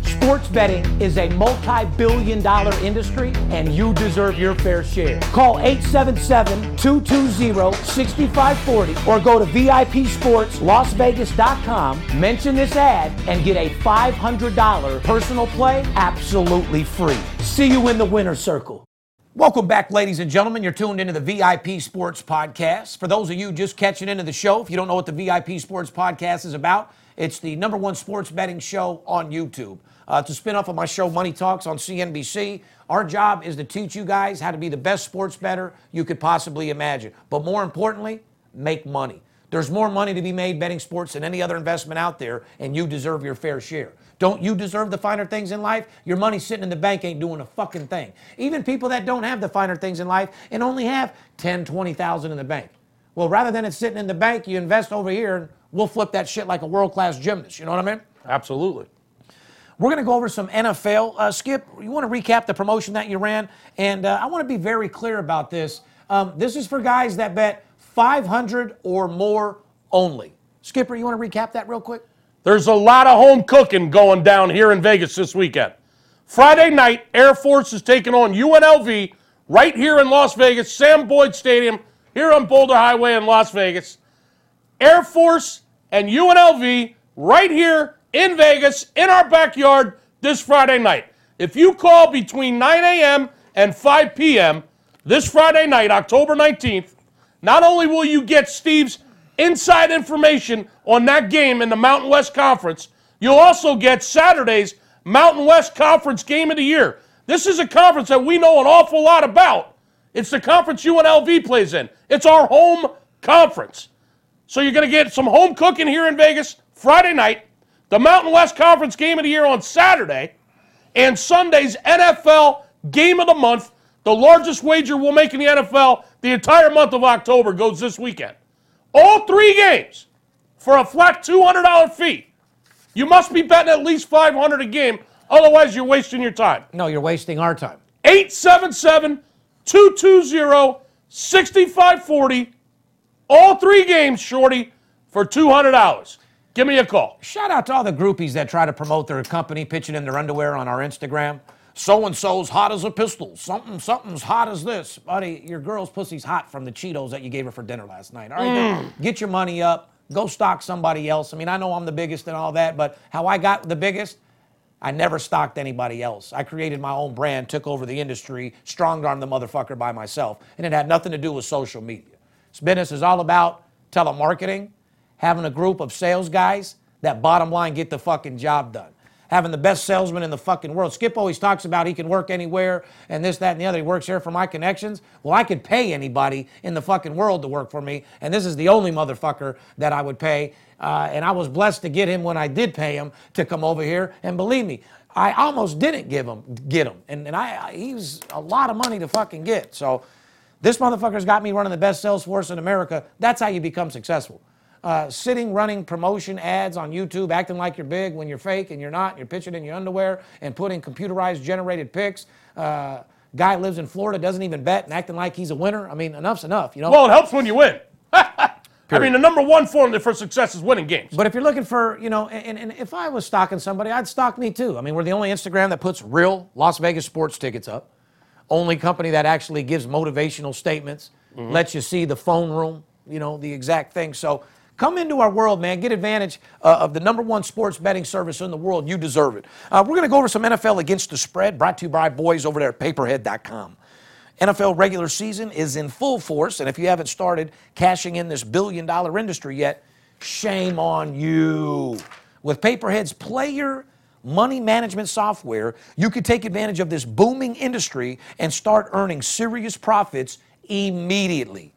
sports betting is a multi billion dollar industry and you deserve your fair share. Call 877 220 6540 or go to VIPSportsLasVegas.com, mention this ad, and get a $500 personal play absolutely free. See you in the winner's circle. Welcome back, ladies and gentlemen. You're tuned into the VIP Sports Podcast. For those of you just catching into the show, if you don't know what the VIP Sports Podcast is about, it's the number one sports betting show on YouTube. Uh, a spin off of my show, Money Talks, on CNBC. Our job is to teach you guys how to be the best sports better you could possibly imagine. But more importantly, make money. There's more money to be made betting sports than any other investment out there, and you deserve your fair share. Don't you deserve the finer things in life? Your money sitting in the bank ain't doing a fucking thing. Even people that don't have the finer things in life and only have 10, 20,000 in the bank. Well, rather than it sitting in the bank, you invest over here and we'll flip that shit like a world-class gymnast. You know what I mean? Absolutely. We're going to go over some NFL. Uh, Skip, you want to recap the promotion that you ran? And uh, I want to be very clear about this. Um, this is for guys that bet 500 or more only. Skipper, you want to recap that real quick? There's a lot of home cooking going down here in Vegas this weekend. Friday night, Air Force is taking on UNLV right here in Las Vegas, Sam Boyd Stadium, here on Boulder Highway in Las Vegas. Air Force and UNLV right here in Vegas, in our backyard, this Friday night. If you call between 9 a.m. and 5 p.m. this Friday night, October 19th, not only will you get Steve's inside information on that game in the Mountain West Conference, you'll also get Saturday's Mountain West Conference Game of the Year. This is a conference that we know an awful lot about. It's the conference UNLV plays in. It's our home conference. So you're going to get some home cooking here in Vegas Friday night, the Mountain West Conference Game of the Year on Saturday, and Sunday's NFL Game of the Month. The largest wager we'll make in the NFL the entire month of October goes this weekend. All three games for a flat $200 fee. You must be betting at least 500 a game, otherwise you're wasting your time. No, you're wasting our time. 877 220 6540. All three games, Shorty, for $200. Give me a call. Shout out to all the groupies that try to promote their company pitching in their underwear on our Instagram. So and so's hot as a pistol. Something, something's hot as this. Buddy, your girl's pussy's hot from the Cheetos that you gave her for dinner last night. All right, mm. get your money up. Go stock somebody else. I mean, I know I'm the biggest and all that, but how I got the biggest, I never stocked anybody else. I created my own brand, took over the industry, strong armed the motherfucker by myself, and it had nothing to do with social media. This business is all about telemarketing, having a group of sales guys that bottom line get the fucking job done. having the best salesman in the fucking world. Skip always talks about he can work anywhere and this, that, and the other. He works here for my connections. Well, I could pay anybody in the fucking world to work for me, and this is the only motherfucker that I would pay. Uh, and I was blessed to get him when I did pay him to come over here. And believe me, I almost didn't give him get him, and and I, I he was a lot of money to fucking get. So this motherfucker's got me running the best sales force in America. That's how you become successful. Uh, sitting, running promotion ads on YouTube, acting like you're big when you're fake and you're not. You're pitching in your underwear and putting computerized generated pics. Uh, guy lives in Florida, doesn't even bet, and acting like he's a winner. I mean, enough's enough, you know. Well, it helps when you win. I mean, the number one formula for success is winning games. But if you're looking for, you know, and, and if I was stalking somebody, I'd stalk me too. I mean, we're the only Instagram that puts real Las Vegas sports tickets up. Only company that actually gives motivational statements, lets you see the phone room, you know, the exact thing. So come into our world, man. Get advantage uh, of the number one sports betting service in the world. You deserve it. Uh, we're going to go over some NFL against the spread, brought to you by boys over there at PayPerHead.com. NFL regular season is in full force, and if you haven't started cashing in this billion dollar industry yet, shame on you. With PayPerHead's player money management software, you could take advantage of this booming industry and start earning serious profits immediately.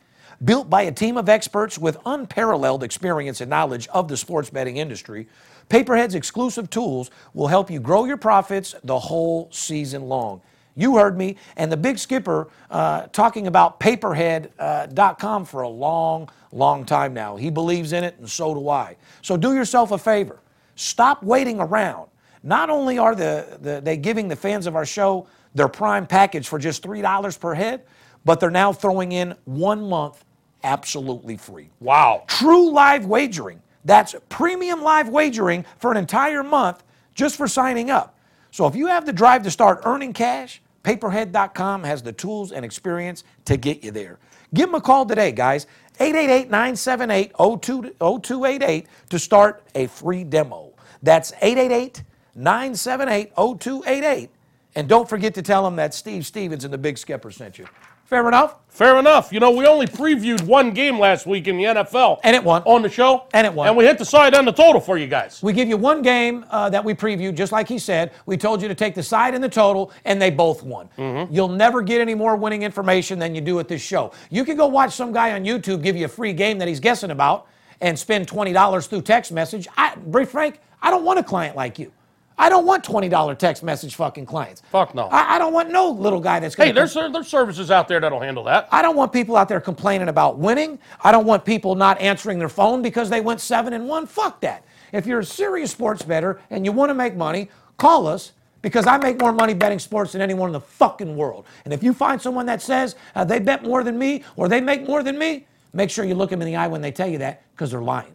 Built by a team of experts with unparalleled experience and knowledge of the sports betting industry, PayPerHead's exclusive tools will help you grow your profits the whole season long. You heard me, and the big skipper uh, talking about PayPerHead.com for a long, long time now. He believes in it, and so do I. So do yourself a favor. Stop waiting around. Not only are the, the, they giving the fans of our show their prime package for just $3 per head, but they're now throwing in one month absolutely free. Wow. True live wagering. That's premium live wagering for an entire month just for signing up. So if you have the drive to start earning cash, PayPerHead.com has the tools and experience to get you there. Give them a call today, guys. 888 978 0288 to start a free demo. That's 888 978 0288. And don't forget to tell them that Steve Stevens and the Big Skipper sent you. Fair enough? Fair enough. You know, we only previewed one game last week in the NFL. And it won. On the show. And it won. And we hit the side and the total for you guys. We give you one game uh, that we previewed, just like he said. We told you to take the side and the total, and they both won. You'll never get any more winning information than you do at this show. You can go watch some guy on YouTube give you a free game that he's guessing about and spend $20 through text message. I, be frank, I don't want a client like you. I don't want $20 text message fucking clients. Fuck no. I, I don't want no little guy that's going Hey, there's there's services out there that'll handle that. I don't want people out there complaining about winning. I don't want people not answering their phone because they went seven and one. Fuck that. If you're a serious sports bettor and you want to make money, call us because I make more money betting sports than anyone in the fucking world. And if you find someone that says uh, they bet more than me or they make more than me, make sure you look them in the eye when they tell you that because they're lying.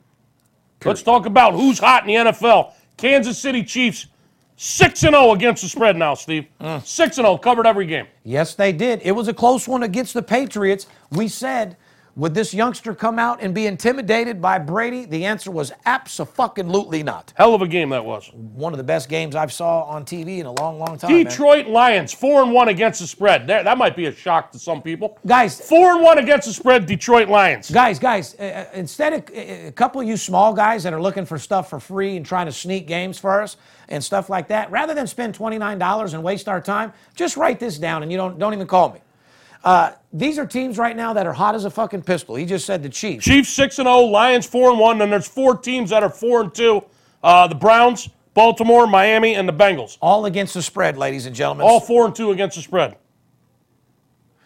Let's talk about who's hot in the NFL. Kansas City Chiefs, 6 and 0 against the spread now, Steve. Mm. 6 and 0, covered every game. Yes, they did. It was a close one against the Patriots. We said, would this youngster come out and be intimidated by Brady? The answer was absolutely not. Hell of a game that was. One of the best games I've saw on TV in a long, long time. man. Detroit Lions, 4 and 1 against the spread. There, that might be a shock to some people. Guys, 4 and 1 against the spread, Detroit Lions. guys, guys, uh, uh, instead of uh, a couple of you small guys that are looking for stuff for free and trying to sneak games for us and stuff like that, rather than spend $29 and waste our time, just write this down and you don't don't even call me. Uh, these are teams right now that are hot as a fucking pistol. He just said the Chiefs. Chiefs 6 and 0, Lions 4 and 1, and there's four teams that are 4 and 2. Uh, the Browns, Baltimore, Miami, and the Bengals. All against the spread, ladies and gentlemen. All 4 and 2 against the spread.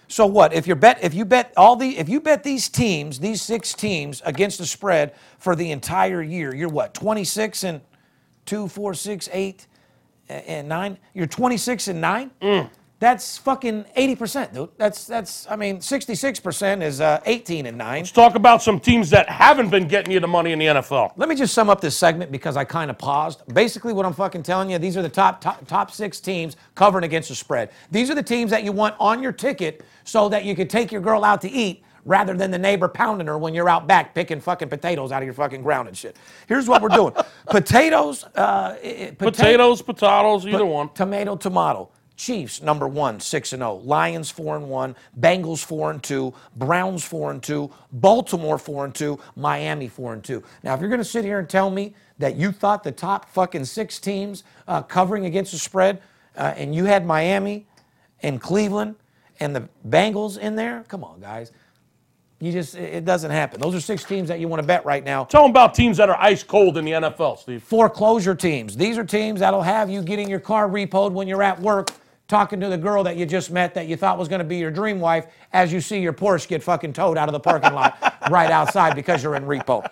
So what? If you bet, if you bet all the, if you bet these teams, these six teams against the spread for the entire year, you're what? 26 and two, four, six, eight, and nine. You're 26 and nine. That's fucking 80%, dude. That's that's. I mean, 66% is uh, 18 and nine. Let's talk about some teams that haven't been getting you the money in the NFL. Let me just sum up this segment because I kind of paused. Basically, what I'm fucking telling you, these are the top, top top six teams covering against the spread. These are the teams that you want on your ticket so that you could take your girl out to eat rather than the neighbor pounding her when you're out back picking fucking potatoes out of your fucking ground and shit. Here's what we're doing: potatoes, uh, pota- Potatoes, potatoes, either one. tomato, tomato. Chiefs number one, six and zero. Lions four and one. Bengals four and two. Browns four and two. Baltimore four and two. Miami four and two. Now, if you're going to sit here and tell me that you thought the top fucking six teams uh, covering against the spread, uh, and you had Miami and Cleveland and the Bengals in there, come on, guys. You just it it doesn't happen. Those are six teams that you want to bet right now. Tell them about teams that are ice cold in the NFL, Steve. Foreclosure teams. These are teams that'll have you getting your car repoed when you're at work, talking to the girl that you just met that you thought was going to be your dream wife as you see your Porsche get fucking towed out of the parking lot right outside because you're in repo.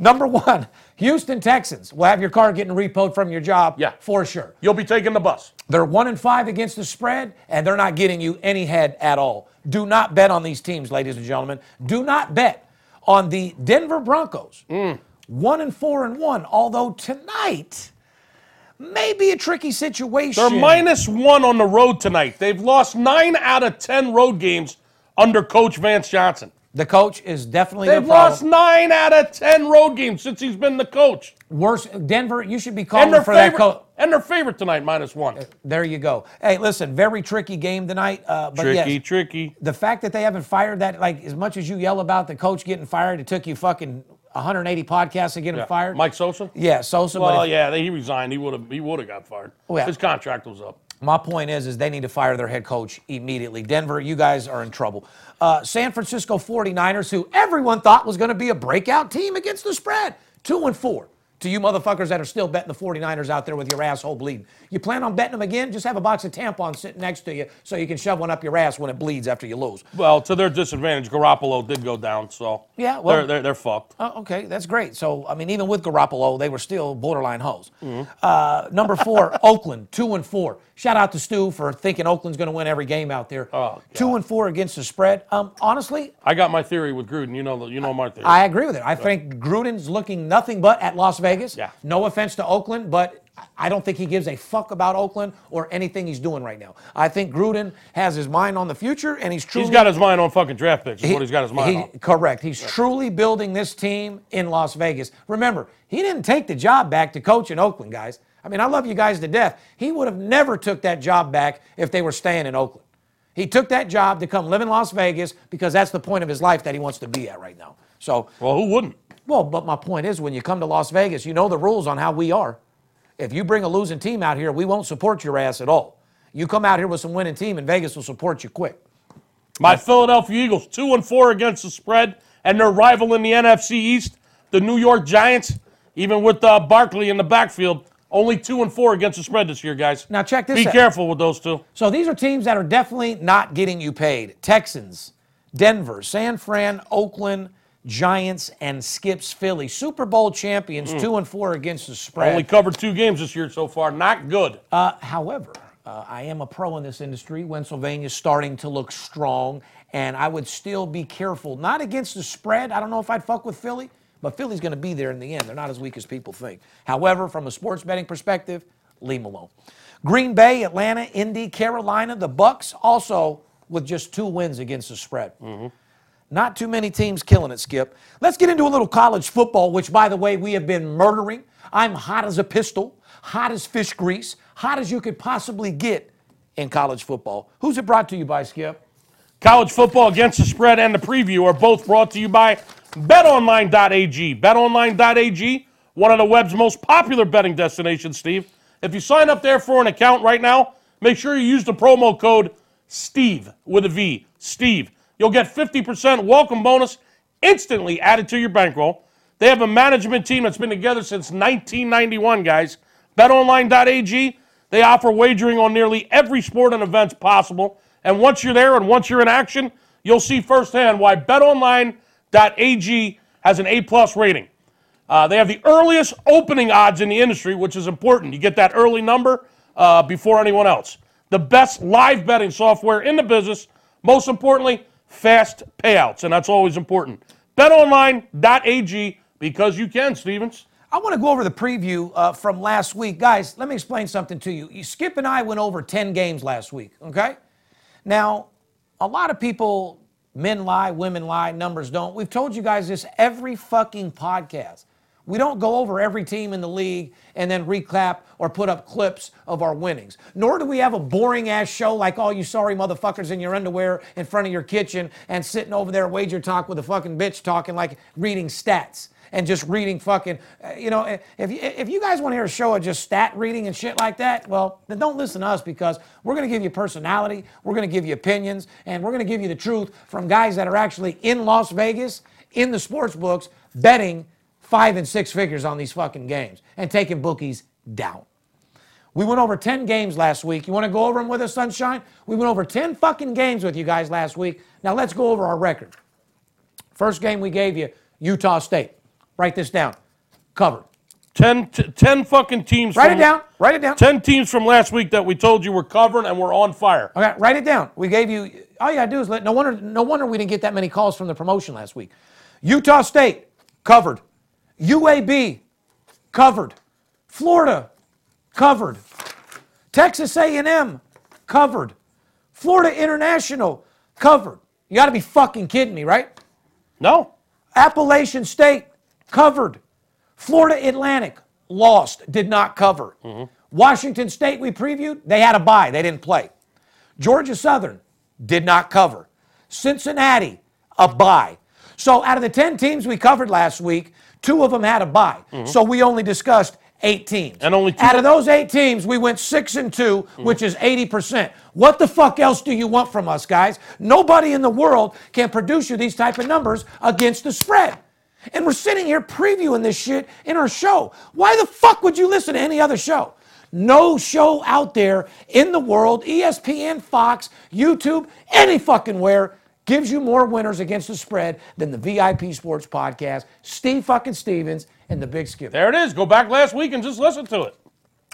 Number one, Houston Texans will have your car getting repoed from your job Yeah. for sure. You'll be taking the bus. They're one and five against the spread, and they're not getting you any head at all. Do not bet on these teams, ladies and gentlemen. Do not bet on the Denver Broncos. Mm. One and four and one. Although tonight may be a tricky situation. They're minus one on the road tonight. They've lost nine out of ten road games under Coach Vance Johnson. the coach is definitely They've the lost nine out of ten road games since he's been the coach. Worse, Denver. You should be calling for that coach. and their favorite tonight, minus one. There you go. Hey, listen, very tricky game tonight. Uh, but Tricky, yes, tricky. the fact that they haven't fired that, like, as much as you yell about the coach getting fired, it took you fucking 180 podcasts to get him Yeah. fired. Mike Sosa. Yeah, Sosa. but Well, if- yeah, he resigned. He would have. He would have got fired. Oh. His contract was up. My point is, is they need to fire their head coach immediately. Denver, you guys are in trouble. Uh, San Francisco 49ers, who everyone thought was going to be a breakout team against the spread, two and four. To you motherfuckers that are still betting the 49ers out there with your asshole bleeding. You plan on betting them again? Just have a box of tampons sitting next to you so you can shove one up your ass when it bleeds after you lose. Well, to their disadvantage, Garoppolo did go down, so Yeah, well- they're they're, they're fucked. Oh, okay, that's great. So, I mean, even with Garoppolo, they were still borderline hoes. Uh, number four, Oakland, two and four. Shout out to Stu for thinking Oakland's going to win every game out there. Oh, two and four against the spread. Um, honestly, I got my theory with Gruden. You know, you know my theory. I agree with it. I think Gruden's looking nothing but at Las Vegas. Yeah. No offense to Oakland, but I don't think he gives a fuck about Oakland or anything he's doing right now. I think Gruden has his mind on the future, and he's truly he's got his mind on fucking draft picks. Is what he's got his mind he- on. Correct. He's truly building this team in Las Vegas. Remember, he didn't take the job back to coach in Oakland, guys. I mean, I love you guys to death. He would have never took that job back if they were staying in Oakland. He took that job to come live in Las Vegas because that's the point of his life that he wants to be at right now. So, Well, who wouldn't? Well, but my point is when you come to Las Vegas, you know the rules on how we are. If you bring a losing team out here, we won't support your ass at all. You come out here with some winning team, and Vegas will support you quick. My Philadelphia Eagles, two and four against the spread, and their rival in the NFC East, the New York Giants, even with uh, Barkley in the backfield, only two and four against the spread this year, guys. Now check this Be out. careful with those two. So these are teams that are definitely not getting you paid. Texans, Denver, San Fran, Oakland, Giants, and Skips Philly. Super Bowl champions, two and four against the spread. Only covered two games this year so far. Not good. Uh, however, uh, I am a pro in this industry. Pennsylvania's starting to look strong, and I would still be careful. Not against the spread. I don't know if I'd fuck with Philly, but Philly's going to be there in the end. They're not as weak as people think. However, from a sports betting perspective, leave them alone. Green Bay, Atlanta, Indy, Carolina, the Bucs also with just two wins against the spread. Not too many teams killing it, Skip. Let's get into a little college football, which, by the way, we have been murdering. I'm hot as a pistol, hot as fish grease, hot as you could possibly get in college football. Who's it brought to you by, Skip? College football against the spread and the preview are both brought to you by betonline.ag. Betonline.ag, one of the web's most popular betting destinations, Steve. If you sign up there for an account right now, make sure you use the promo code STEVE with a V, Steve. You'll get 50% welcome bonus instantly added to your bankroll. They have a management team that's been together since 1991, guys. BetOnline.ag, they offer wagering on nearly every sport and event possible. And once you're there and once you're in action, you'll see firsthand why BetOnline.ag has an A-plus rating. Uh, they have the earliest opening odds in the industry, which is important. You get that early number uh, before anyone else. The best live betting software in the business. Most importantly, fast payouts, and that's always important. BetOnline.ag because you can, Stevens. I want to go over the preview uh, from last week. Guys, let me explain something to you. Skip and I went over 10 games last week, okay? Now, a lot of people, men lie, women lie, numbers don't. We've told you guys this every fucking podcast. We don't go over every team in the league and then recap or put up clips of our winnings. Nor do we have a boring ass show like all you sorry motherfuckers in your underwear in front of your kitchen and sitting over there wager talk with a fucking bitch talking like reading stats and just reading fucking, uh, you know, if you, if you guys want to hear a show of just stat reading and shit like that, well, then don't listen to us because we're going to give you personality, we're going to give you opinions, and we're going to give you the truth from guys that are actually in Las Vegas, in the sports books, betting five and six figures on these fucking games and taking bookies down. We went over 10 games last week. You want to go over them with us, Sunshine? We went over 10 fucking games with you guys last week. Now let's go over our record. First game we gave you, Utah State. Write this down. Covered. 10, t- 10 fucking teams. Write from, it down. Write it down. 10 teams from last week that we told you were covering and we're on fire. Okay, write it down. We gave you. All you gotta do is let. No wonder. No wonder we didn't get that many calls from the promotion last week. Utah State covered. UAB covered. Florida covered. Texas A&M covered. Florida International covered. You got to be fucking kidding me, right? No. Appalachian State covered. Florida Atlantic lost, did not cover. Mm-hmm. Washington State we previewed, they had a bye, they didn't play. Georgia Southern did not cover. Cincinnati, a bye. So out of the 10 teams we covered last week, two of them had a bye. Mm-hmm. So we only discussed eight teams. And only two- out of those eight teams, we went six and 2 mm-hmm. which is 80%. What the fuck else do you want from us, guys? Nobody in the world can produce you these type of numbers against the spread. And we're sitting here previewing this shit in our show. Why the fuck would you listen to any other show? No show out there in the world, ESPN, Fox, YouTube, any fucking where, gives you more winners against the spread than the VIP Sports Podcast, Steve fucking Stevens, and the Big Skip. There it is. Go back last week and just listen to it.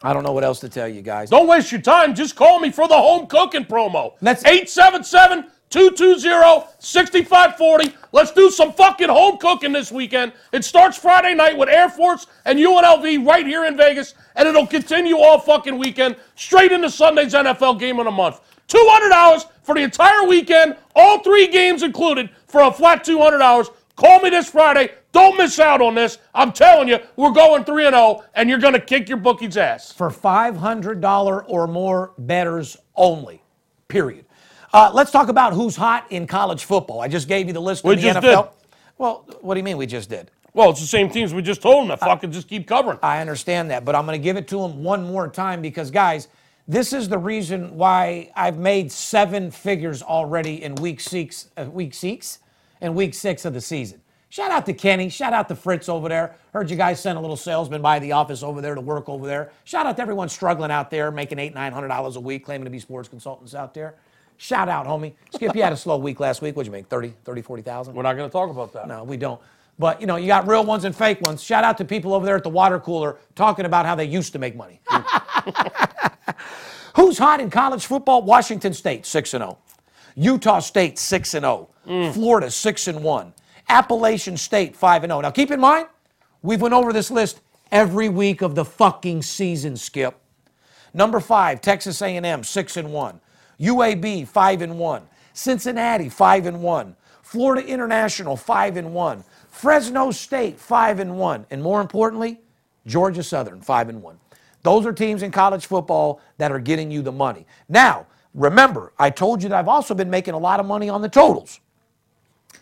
I don't know what else to tell you guys. Don't waste your time. Just call me for the home cooking promo. Let's- 877 220 6540. Let's do some fucking home cooking this weekend. It starts Friday night with Air Force and UNLV right here in Vegas, and it'll continue all fucking weekend, straight into Sunday's NFL game of the month. $200 for the entire weekend, all three games included, for a flat $200. Call me this Friday. Don't miss out on this. I'm telling you, we're going 3 0, and you're going to kick your bookie's ass. for $500 or more betters only. Period. Uh, let's talk about who's hot in college football. I just gave you the list We of the just NFL. did. Well, what do you mean we just did? Well, it's the same teams we just told them to fucking just keep covering. I understand that, but I'm going to give it to them one more time because, guys, this is the reason why I've made seven figures already in week six, uh, week six, and week six of the season. Shout out to Kenny. Shout out to Fritz over there. Heard you guys sent a little salesman by the office over there to work over there. Shout out to everyone struggling out there, making eight, nine hundred dollars a week, claiming to be sports consultants out there. Shout out, homie. Skip, you had a slow week last week. What'd you make? 30, 30, 40,000? We're not going to talk about that. No, we don't. But you know, you got real ones and fake ones. Shout out to people over there at the water cooler talking about how they used to make money. Who's hot in college football? Washington State, 6 and 0. Utah State, 6 and 0. Florida, 6 and 1. Appalachian State, 5 and 0. Now keep in mind, we've went over this list every week of the fucking season, Skip. Number 5, Texas A&M, 6 and 1. UAB, 5 and 1. Cincinnati, 5 and 1. Florida International, 5 and 1. Fresno State, 5 and 1. And more importantly, Georgia Southern, 5 and 1. Those are teams in college football that are getting you the money. Now, remember, I told you that I've also been making a lot of money on the totals.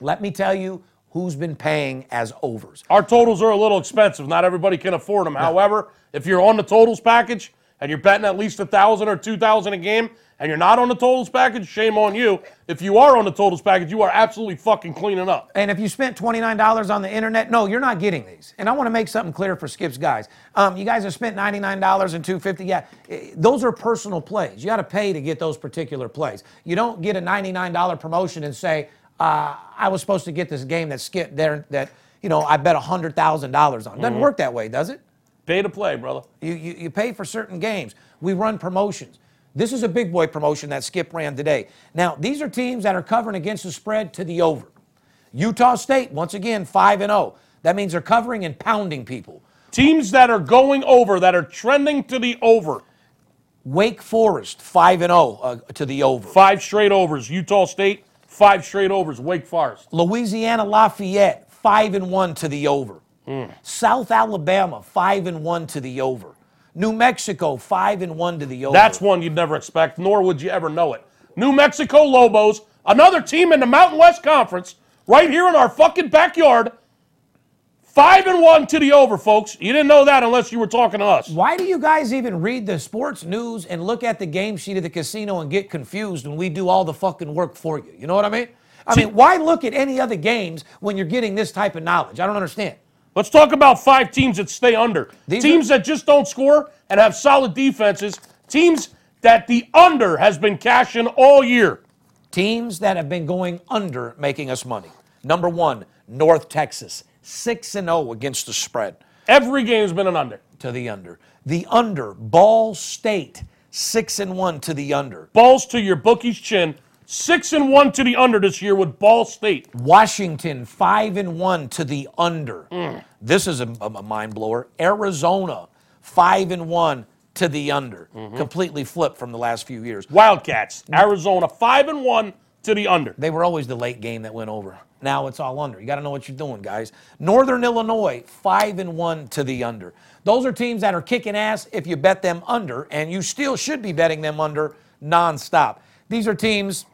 Let me tell you who's been paying as overs. Our totals are a little expensive. Not everybody can afford them. However, if you're on the totals package and you're betting at least a thousand or two thousand a game, and you're not on the totals package, shame on you. If you are on the totals package, you are absolutely fucking cleaning up. And if you spent $29 on the internet, no, you're not getting these. And I want to make something clear for Skip's guys. Um, you guys have spent $99 and 250. Yeah, eh, those are personal plays. You got to pay to get those particular plays. You don't get a $99 promotion and say, uh, I was supposed to get this game that Skip there that, you know, I bet $100,000 on. Doesn't work that way, does it? Pay to play, brother. You, you, you pay for certain games. We run promotions. This is a big boy promotion that Skip ran today. Now, these are teams that are covering against the spread to the over. Utah State, once again, 5 and 0. That means they're covering and pounding people. Teams that are going over, that are trending to the over. Wake Forest, 5 and 0 uh, to the over. Five straight overs. Utah State, five straight overs. Wake Forest. Louisiana Lafayette, 5 and 1 to the over. South Alabama, 5 and 1 to the over. New Mexico, 5 and 1 to the over. That's one you'd never expect, nor would you ever know it. New Mexico Lobos, another team in the Mountain West Conference, right here in our fucking backyard. Five and one to the over, folks. You didn't know that unless you were talking to us. Why do you guys even read the sports news and look at the game sheet of the casino and get confused when we do all the fucking work for you? You know what I mean? I mean, why look at any other games when you're getting this type of knowledge? I don't understand. Let's talk about five teams that stay under. These teams that just don't score and have solid defenses. Teams that the under has been cashing all year. Teams that have been going under making us money. Number one, North Texas, 6 and 0 against the spread Every game's been an under. to the under. The under, Ball State, 6 and 1 to the under. Balls to your bookie's chin. Six and one to the under this year with Ball State. Washington, 5 and 1 to the under. Mm. This is a, a mind blower. Arizona, 5 and 1 to the under. Mm-hmm. Completely flipped from the last few years. Wildcats, Arizona, five and one to the under. They were always the late game that went over. Now it's all under. You got to know what you're doing, guys. Northern Illinois, five and one to the under. Those are teams that are kicking ass if you bet them under, and you still should be betting them under nonstop. These are teams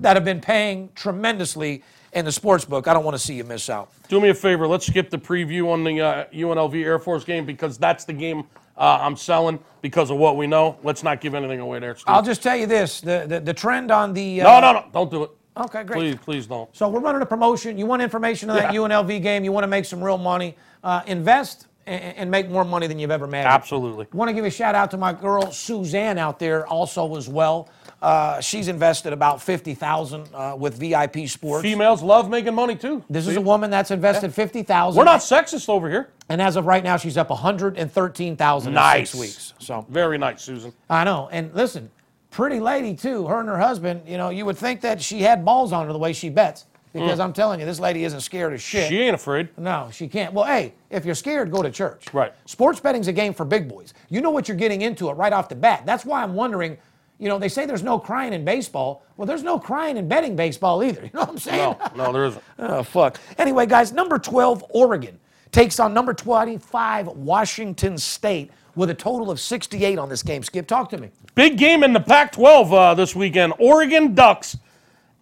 that have been paying tremendously in the sports book. I don't want to see you miss out. Do me a favor. Let's skip the preview on the uh, UNLV Air Force game because that's the game uh, I'm selling because of what we know. Let's not give anything away there, Steve. I'll just tell you this: the the, the trend on the no, uh, no, no. Don't do it. Okay, great. Please, please don't. So we're running a promotion. You want information on that Yeah. UNLV game? You want to make some real money? Uh, invest and, and make more money than you've ever made. Absolutely. Want to give a shout out to my girl Suzanne out there also as well. Uh, she's invested about fifty thousand uh, with VIP Sports. Females love making money too. This is a woman that's invested fifty thousand. We're not sexist over here. and as of right now, she's up one hundred and thirteen thousand Nice. in six weeks. So Very nice, Susan. I know. And listen, pretty lady too. Her and her husband. You know, you would think that she had balls on her the way she bets. Because I'm telling you, this lady isn't scared of shit. Mm. She ain't afraid. No, she can't. Well, hey, if you're scared, go to church. Right. Sports betting's a game for big boys. You know what you're getting into it right off the bat. That's why I'm wondering. You know, they say there's no crying in baseball. Well, there's no crying in betting baseball either. You know what I'm saying? No, no, there isn't. Oh, fuck. Anyway, guys, number 12, Oregon, takes on number 25, Washington State, with a total of 68 on this game. Skip, talk to me. Big game in the Pac 12 uh, this weekend. Oregon Ducks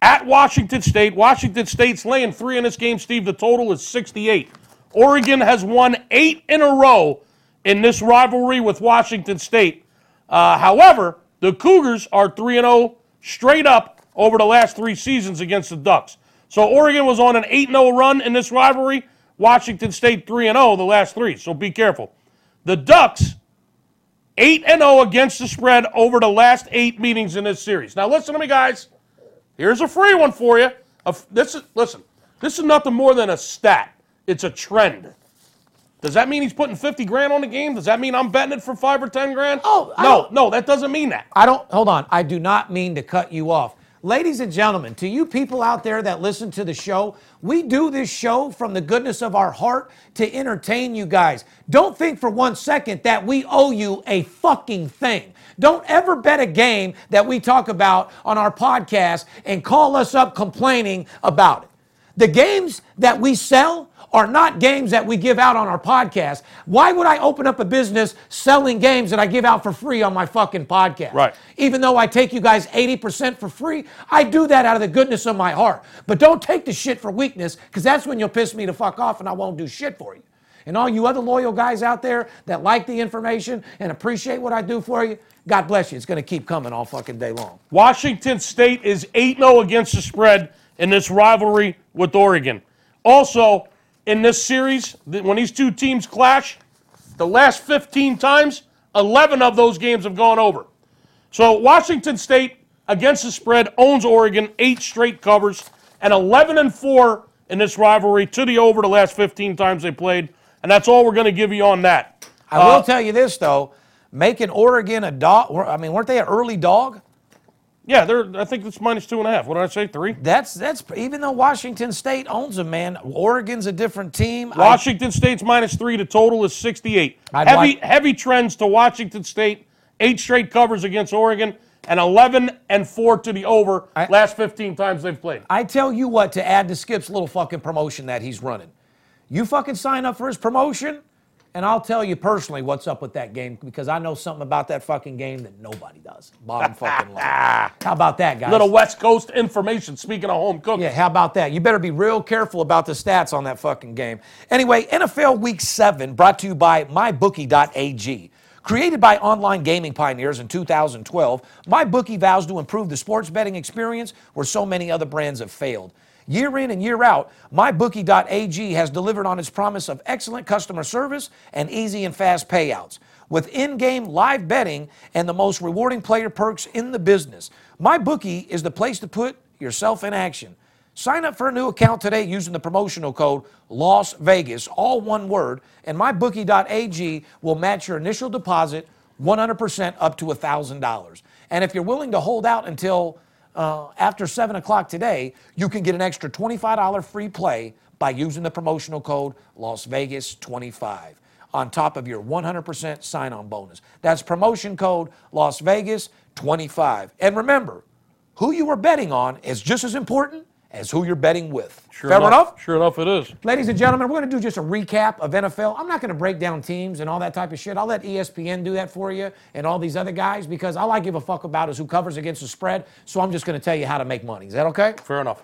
at Washington State. Washington State's laying three in this game, Steve. The total is 68. Oregon has won eight in a row in this rivalry with Washington State. Uh, however, the Cougars are 3 0 straight up over the last three seasons against the Ducks. So Oregon was on an 8 0 run in this rivalry. Washington State 3 0 the last three. So be careful. The Ducks 8 and 0 against the spread over the last 8 meetings in this series. Now listen to me guys. Here's a free one for you. This is listen. This is nothing more than a stat. It's a trend. Does that mean he's putting 50 grand on the game? Does that mean I'm betting it for 5 or 10 grand? Oh, I no, no, that doesn't mean that. I don't, hold on. I do not mean to cut you off. Ladies and gentlemen, to you people out there that listen to the show, we do this show from the goodness of our heart to entertain you guys. Don't think for one second that we owe you a fucking thing. Don't ever bet a game that we talk about on our podcast and call us up complaining about it. The games that we sell are not games that we give out on our podcast. Why would I open up a business selling games that I give out for free on my fucking podcast? Right. Even though I take you guys 80% for free, I do that out of the goodness of my heart. But don't take the shit for weakness, because that's when you'll piss me the fuck off and I won't do shit for you. And all you other loyal guys out there that like the information and appreciate what I do for you, God bless you. It's going to keep coming all fucking day long. Washington State is 8 0 against the spread in this rivalry with Oregon. Also, in this series, when these two teams clash, the last 15 times, 11 of those games have gone over. So, Washington State against the spread owns Oregon, eight straight covers, and 11 and 4 in this rivalry to the over the last 15 times they played. And that's all we're going to give you on that. I will uh, tell you this, though. Making Oregon a dog, I mean, weren't they an early dog? Yeah, they're, I think it's minus two and a half. What did I say? Three? That's that's even though Washington State owns them, man. Oregon's a different team. I- Washington State's minus three. The total is 68. I'd heavy, like- heavy trends to Washington State. Eight straight covers against Oregon, and 11 and four to the over. I- last 15 times they've played. I tell you what, to add to Skip's little fucking promotion that he's running, You fucking sign up for his promotion, and I'll tell you personally what's up with that game because I know something about that fucking game that nobody does. Bottom fucking line. How about that, guys? Little West Coast information. Speaking of home cooking. Yeah, how about that? You better be real careful about the stats on that fucking game. Anyway, NFL Week 7 brought to you by MyBookie.ag. Created by online gaming pioneers in 2012, MyBookie vows to improve the sports betting experience where so many other brands have failed. Year in and year out, MyBookie.ag has delivered on its promise of excellent customer service and easy and fast payouts. With in game live betting and the most rewarding player perks in the business, MyBookie is the place to put yourself in action. Sign up for a new account today using the promotional code Las Vegas, all one word, and mybookie.ag will match your initial deposit 100% up to $1,000. And if you're willing to hold out until uh, after 7 o'clock today, you can get an extra $25 free play by using the promotional code Las Vegas 25 on top of your 100% sign on bonus. That's promotion code Las Vegas 25. And remember, who you are betting on is just as important as who you're betting with. Sure Fair enough? Sure enough, it is. Ladies and gentlemen, we're going to do just a recap of NFL. I'm not going to break down teams and all that type of shit. I'll let ESPN do that for you and all these other guys because all I give a fuck about is who covers against the spread. So I'm just going to tell you how to make money. Is that okay? Fair enough.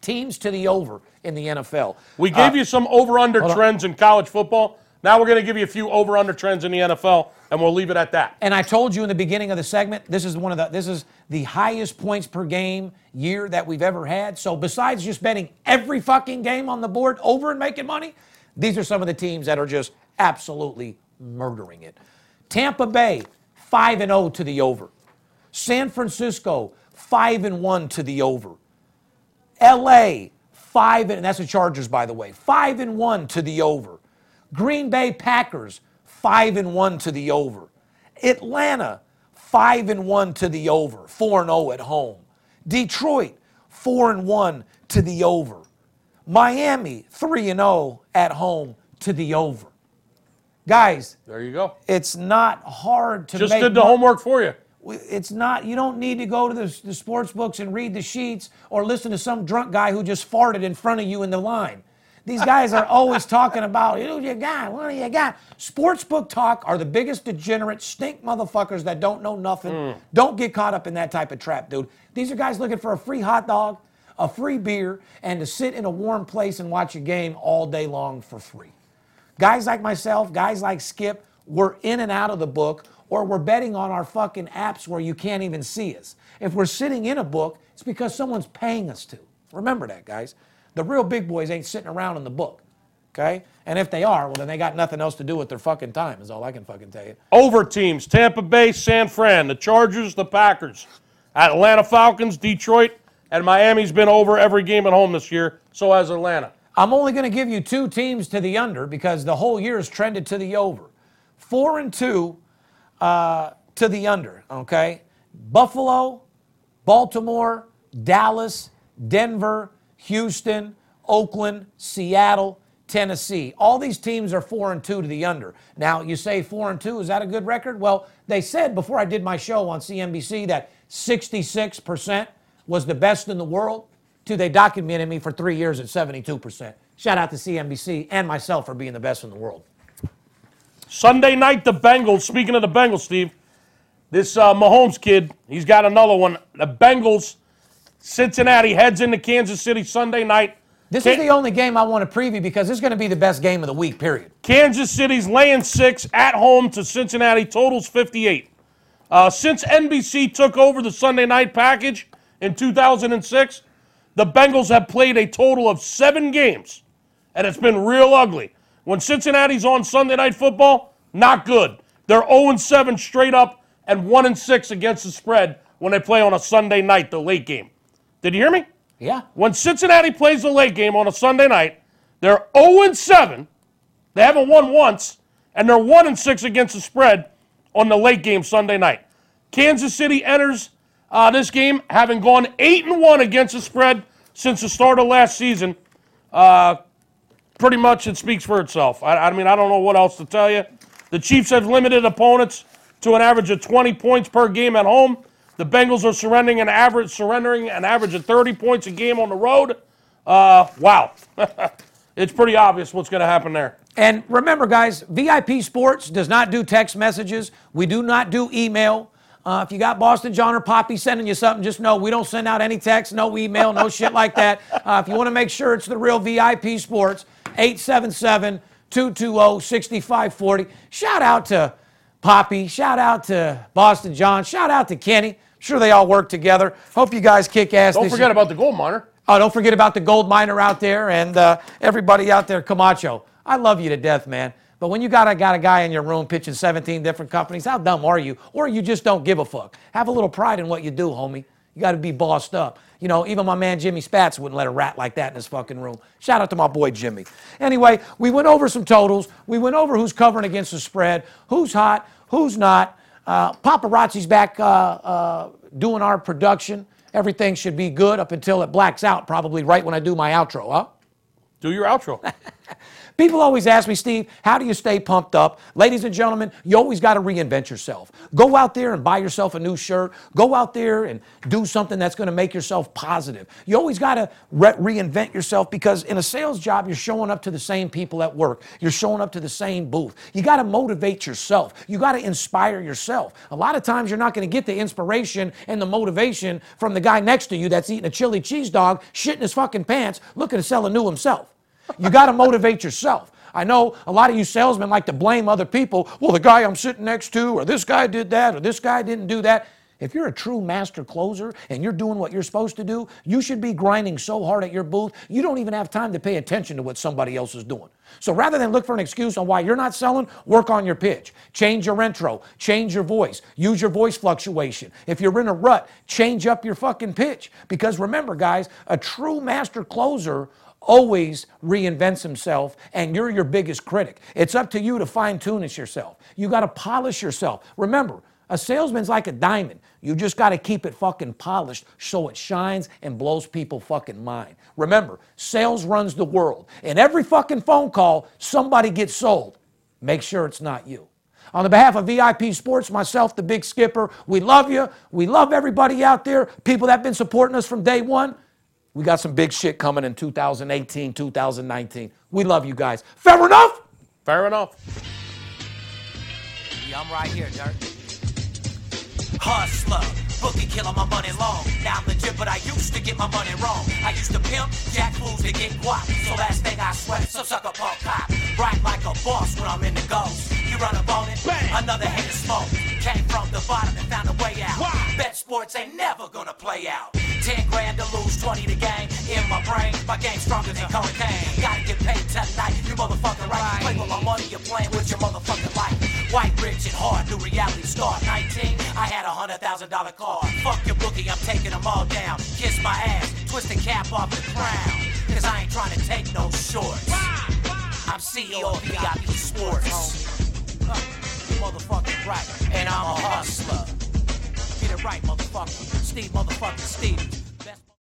Teams to the over in the NFL. We gave uh, you some over-under trends in college football. Now we're going to give you a few over-under trends in the NFL, and we'll leave it at that. And I told you in the beginning of the segment, this is one of the this is the highest points per game year that we've ever had. So besides just betting every fucking game on the board over and making money, these are some of the teams that are just absolutely murdering it. Tampa Bay, 5 and 0 to the over. San Francisco, 5 and 1 to the over. LA, 5 and that's the Chargers by the way. 5 and 1 to the over. Green Bay Packers, 5 and 1 to the over. Atlanta, 5 and 1 to the over, 4 and 0 at home. Detroit, 4 and 1 to the over. Miami, 3 and 0 at home to the over. Guys, There you go. it's not hard to Just did the homework for you. it's not you don't need to go to the, the sports books and read the sheets or listen to some drunk guy who just farted in front of you in the line these guys are always talking about who you got what do you got sportsbook talk are the biggest degenerate stink motherfuckers that don't know nothing mm. don't get caught up in that type of trap dude these are guys looking for a free hot dog a free beer and to sit in a warm place and watch a game all day long for free Guys like myself, guys like Skip, we're in and out of the book, or we're betting on our fucking apps where you can't even see us. If we're sitting in a book, it's because someone's paying us to. Remember that, guys. The real big boys ain't sitting around in the book. Okay? And if they are, well, then they got nothing else to do with their fucking time, is all I can fucking tell you. Over teams Tampa Bay, San Fran, the Chargers, the Packers, Atlanta Falcons, Detroit, and Miami's been over every game at home this year. So has Atlanta. I'm only going to give you two teams to the under because the whole year has trended to the over. Four and two uh, to the under, okay? Buffalo, Baltimore, Dallas, Denver, Houston, Oakland, Seattle, Tennessee. All these teams are four and two to the under. Now, you say four and two, is that a good record? Well, they said before I did my show on CNBC that 66% was the best in the world. Till they documented me for three years at 72%. Shout out to CNBC and myself for being the best in the world. Sunday night, the Bengals. Speaking of the Bengals, Steve, this uh, Mahomes kid, he's got another one. The Bengals, Cincinnati heads into Kansas City Sunday night. This Can- is the only game I want to preview because it's going to be the best game of the week, period. Kansas City's laying six at home to Cincinnati. Totals 58. Uh, since NBC took over the Sunday night package in 2006, the Bengals have played a total of seven games, and it's been real ugly. When Cincinnati's on Sunday night football, not good. They're 0 7 straight up and 1 6 against the spread when they play on a Sunday night, the late game. Did you hear me? Yeah. When Cincinnati plays the late game on a Sunday night, they're 0 7. They haven't won once, and they're 1 6 against the spread on the late game Sunday night. Kansas City enters uh, this game having gone 8 and 1 against the spread since the start of last season. Uh, pretty much it speaks for itself. I, I mean, I don't know what else to tell you. The Chiefs have limited opponents to an average of 20 points per game at home. The Bengals are surrendering an average surrendering an average of 30 points a game on the road. Uh, wow, it's pretty obvious what's going to happen there. And remember, guys, VIP Sports does not do text messages. We do not do email. Uh, if you got Boston John or Poppy sending you something, just know we don't send out any text, no email, no shit like that. Uh, if you want to make sure it's the real VIP Sports, 877 220 6540. Shout out to Poppy. Shout out to Boston John. Shout out to Kenny. Sure they all work together. Hope you guys kick ass. Don't forget year. about the gold miner. Oh, don't forget about the gold miner out there and uh, everybody out there, Camacho. I love you to death, man. But when you got a, got a guy in your room pitching 17 different companies, how dumb are you? Or you just don't give a fuck. Have a little pride in what you do, homie. You got to be bossed up. You know, even my man Jimmy Spatz wouldn't let a rat like that in his fucking room. Shout out to my boy Jimmy. Anyway, we went over some totals. We went over who's covering against the spread, who's hot, who's not. Uh, paparazzi's back uh, uh, doing our production. Everything should be good up until it blacks out, probably right when I do my outro, huh? Do your outro. People always ask me, Steve, how do you stay pumped up? Ladies and gentlemen, you always got to reinvent yourself. Go out there and buy yourself a new shirt. Go out there and do something that's going to make yourself positive. You always got to re- reinvent yourself because in a sales job, you're showing up to the same people at work. You're showing up to the same booth. You got to motivate yourself. You got to inspire yourself. A lot of times, you're not going to get the inspiration and the motivation from the guy next to you that's eating a chili cheese dog, shitting his fucking pants, looking to sell a new himself. You got to motivate yourself. I know a lot of you salesmen like to blame other people. Well, the guy I'm sitting next to, or this guy did that, or this guy didn't do that. If you're a true master closer and you're doing what you're supposed to do, you should be grinding so hard at your booth, you don't even have time to pay attention to what somebody else is doing. So rather than look for an excuse on why you're not selling, work on your pitch. Change your intro, change your voice, use your voice fluctuation. If you're in a rut, change up your fucking pitch. Because remember, guys, a true master closer always reinvents himself and you're your biggest critic. It's up to you to fine tune it yourself. You got to polish yourself. Remember, a salesman's like a diamond. You just got to keep it fucking polished so it shines and blows people fucking mind. Remember, sales runs the world. In every fucking phone call, somebody gets sold. Make sure it's not you. On the behalf of VIP Sports, myself, the big skipper, we love you. We love everybody out there, people that have been supporting us from day one. We got some big shit coming in 2018, 2019. We love you guys. Fair enough? Fair enough. Yeah, I'm right here, Dirt. Hustler, bookie killer, my money long. Now I'm legit, but I used to get my money wrong. I used to pimp, jack fools to get guap. So last thing I sweat, some sucker punk cop. Right like a boss when I'm in the ghost. You run up on it, another hater smoke. Came from the bottom and found a way out. Why? Bet sports ain't never gonna play out. 10 grand to lose, 20 to gain. In my brain, my game's stronger than cocaine. Gotta get paid tonight, you motherfucker right. Play with my money, you're playing with your motherfucking life. White, rich, and hard, new reality star. 19, I had a hundred thousand dollar car. Fuck your bookie, I'm taking them all down. Kiss my ass, twist the cap off the crown. Cause I ain't trying to take no shorts. I'm CEO of VIP Sports. Motherfucking right, and I'm a hustler. Get it right, motherfucker. Steve motherfucking Stevens.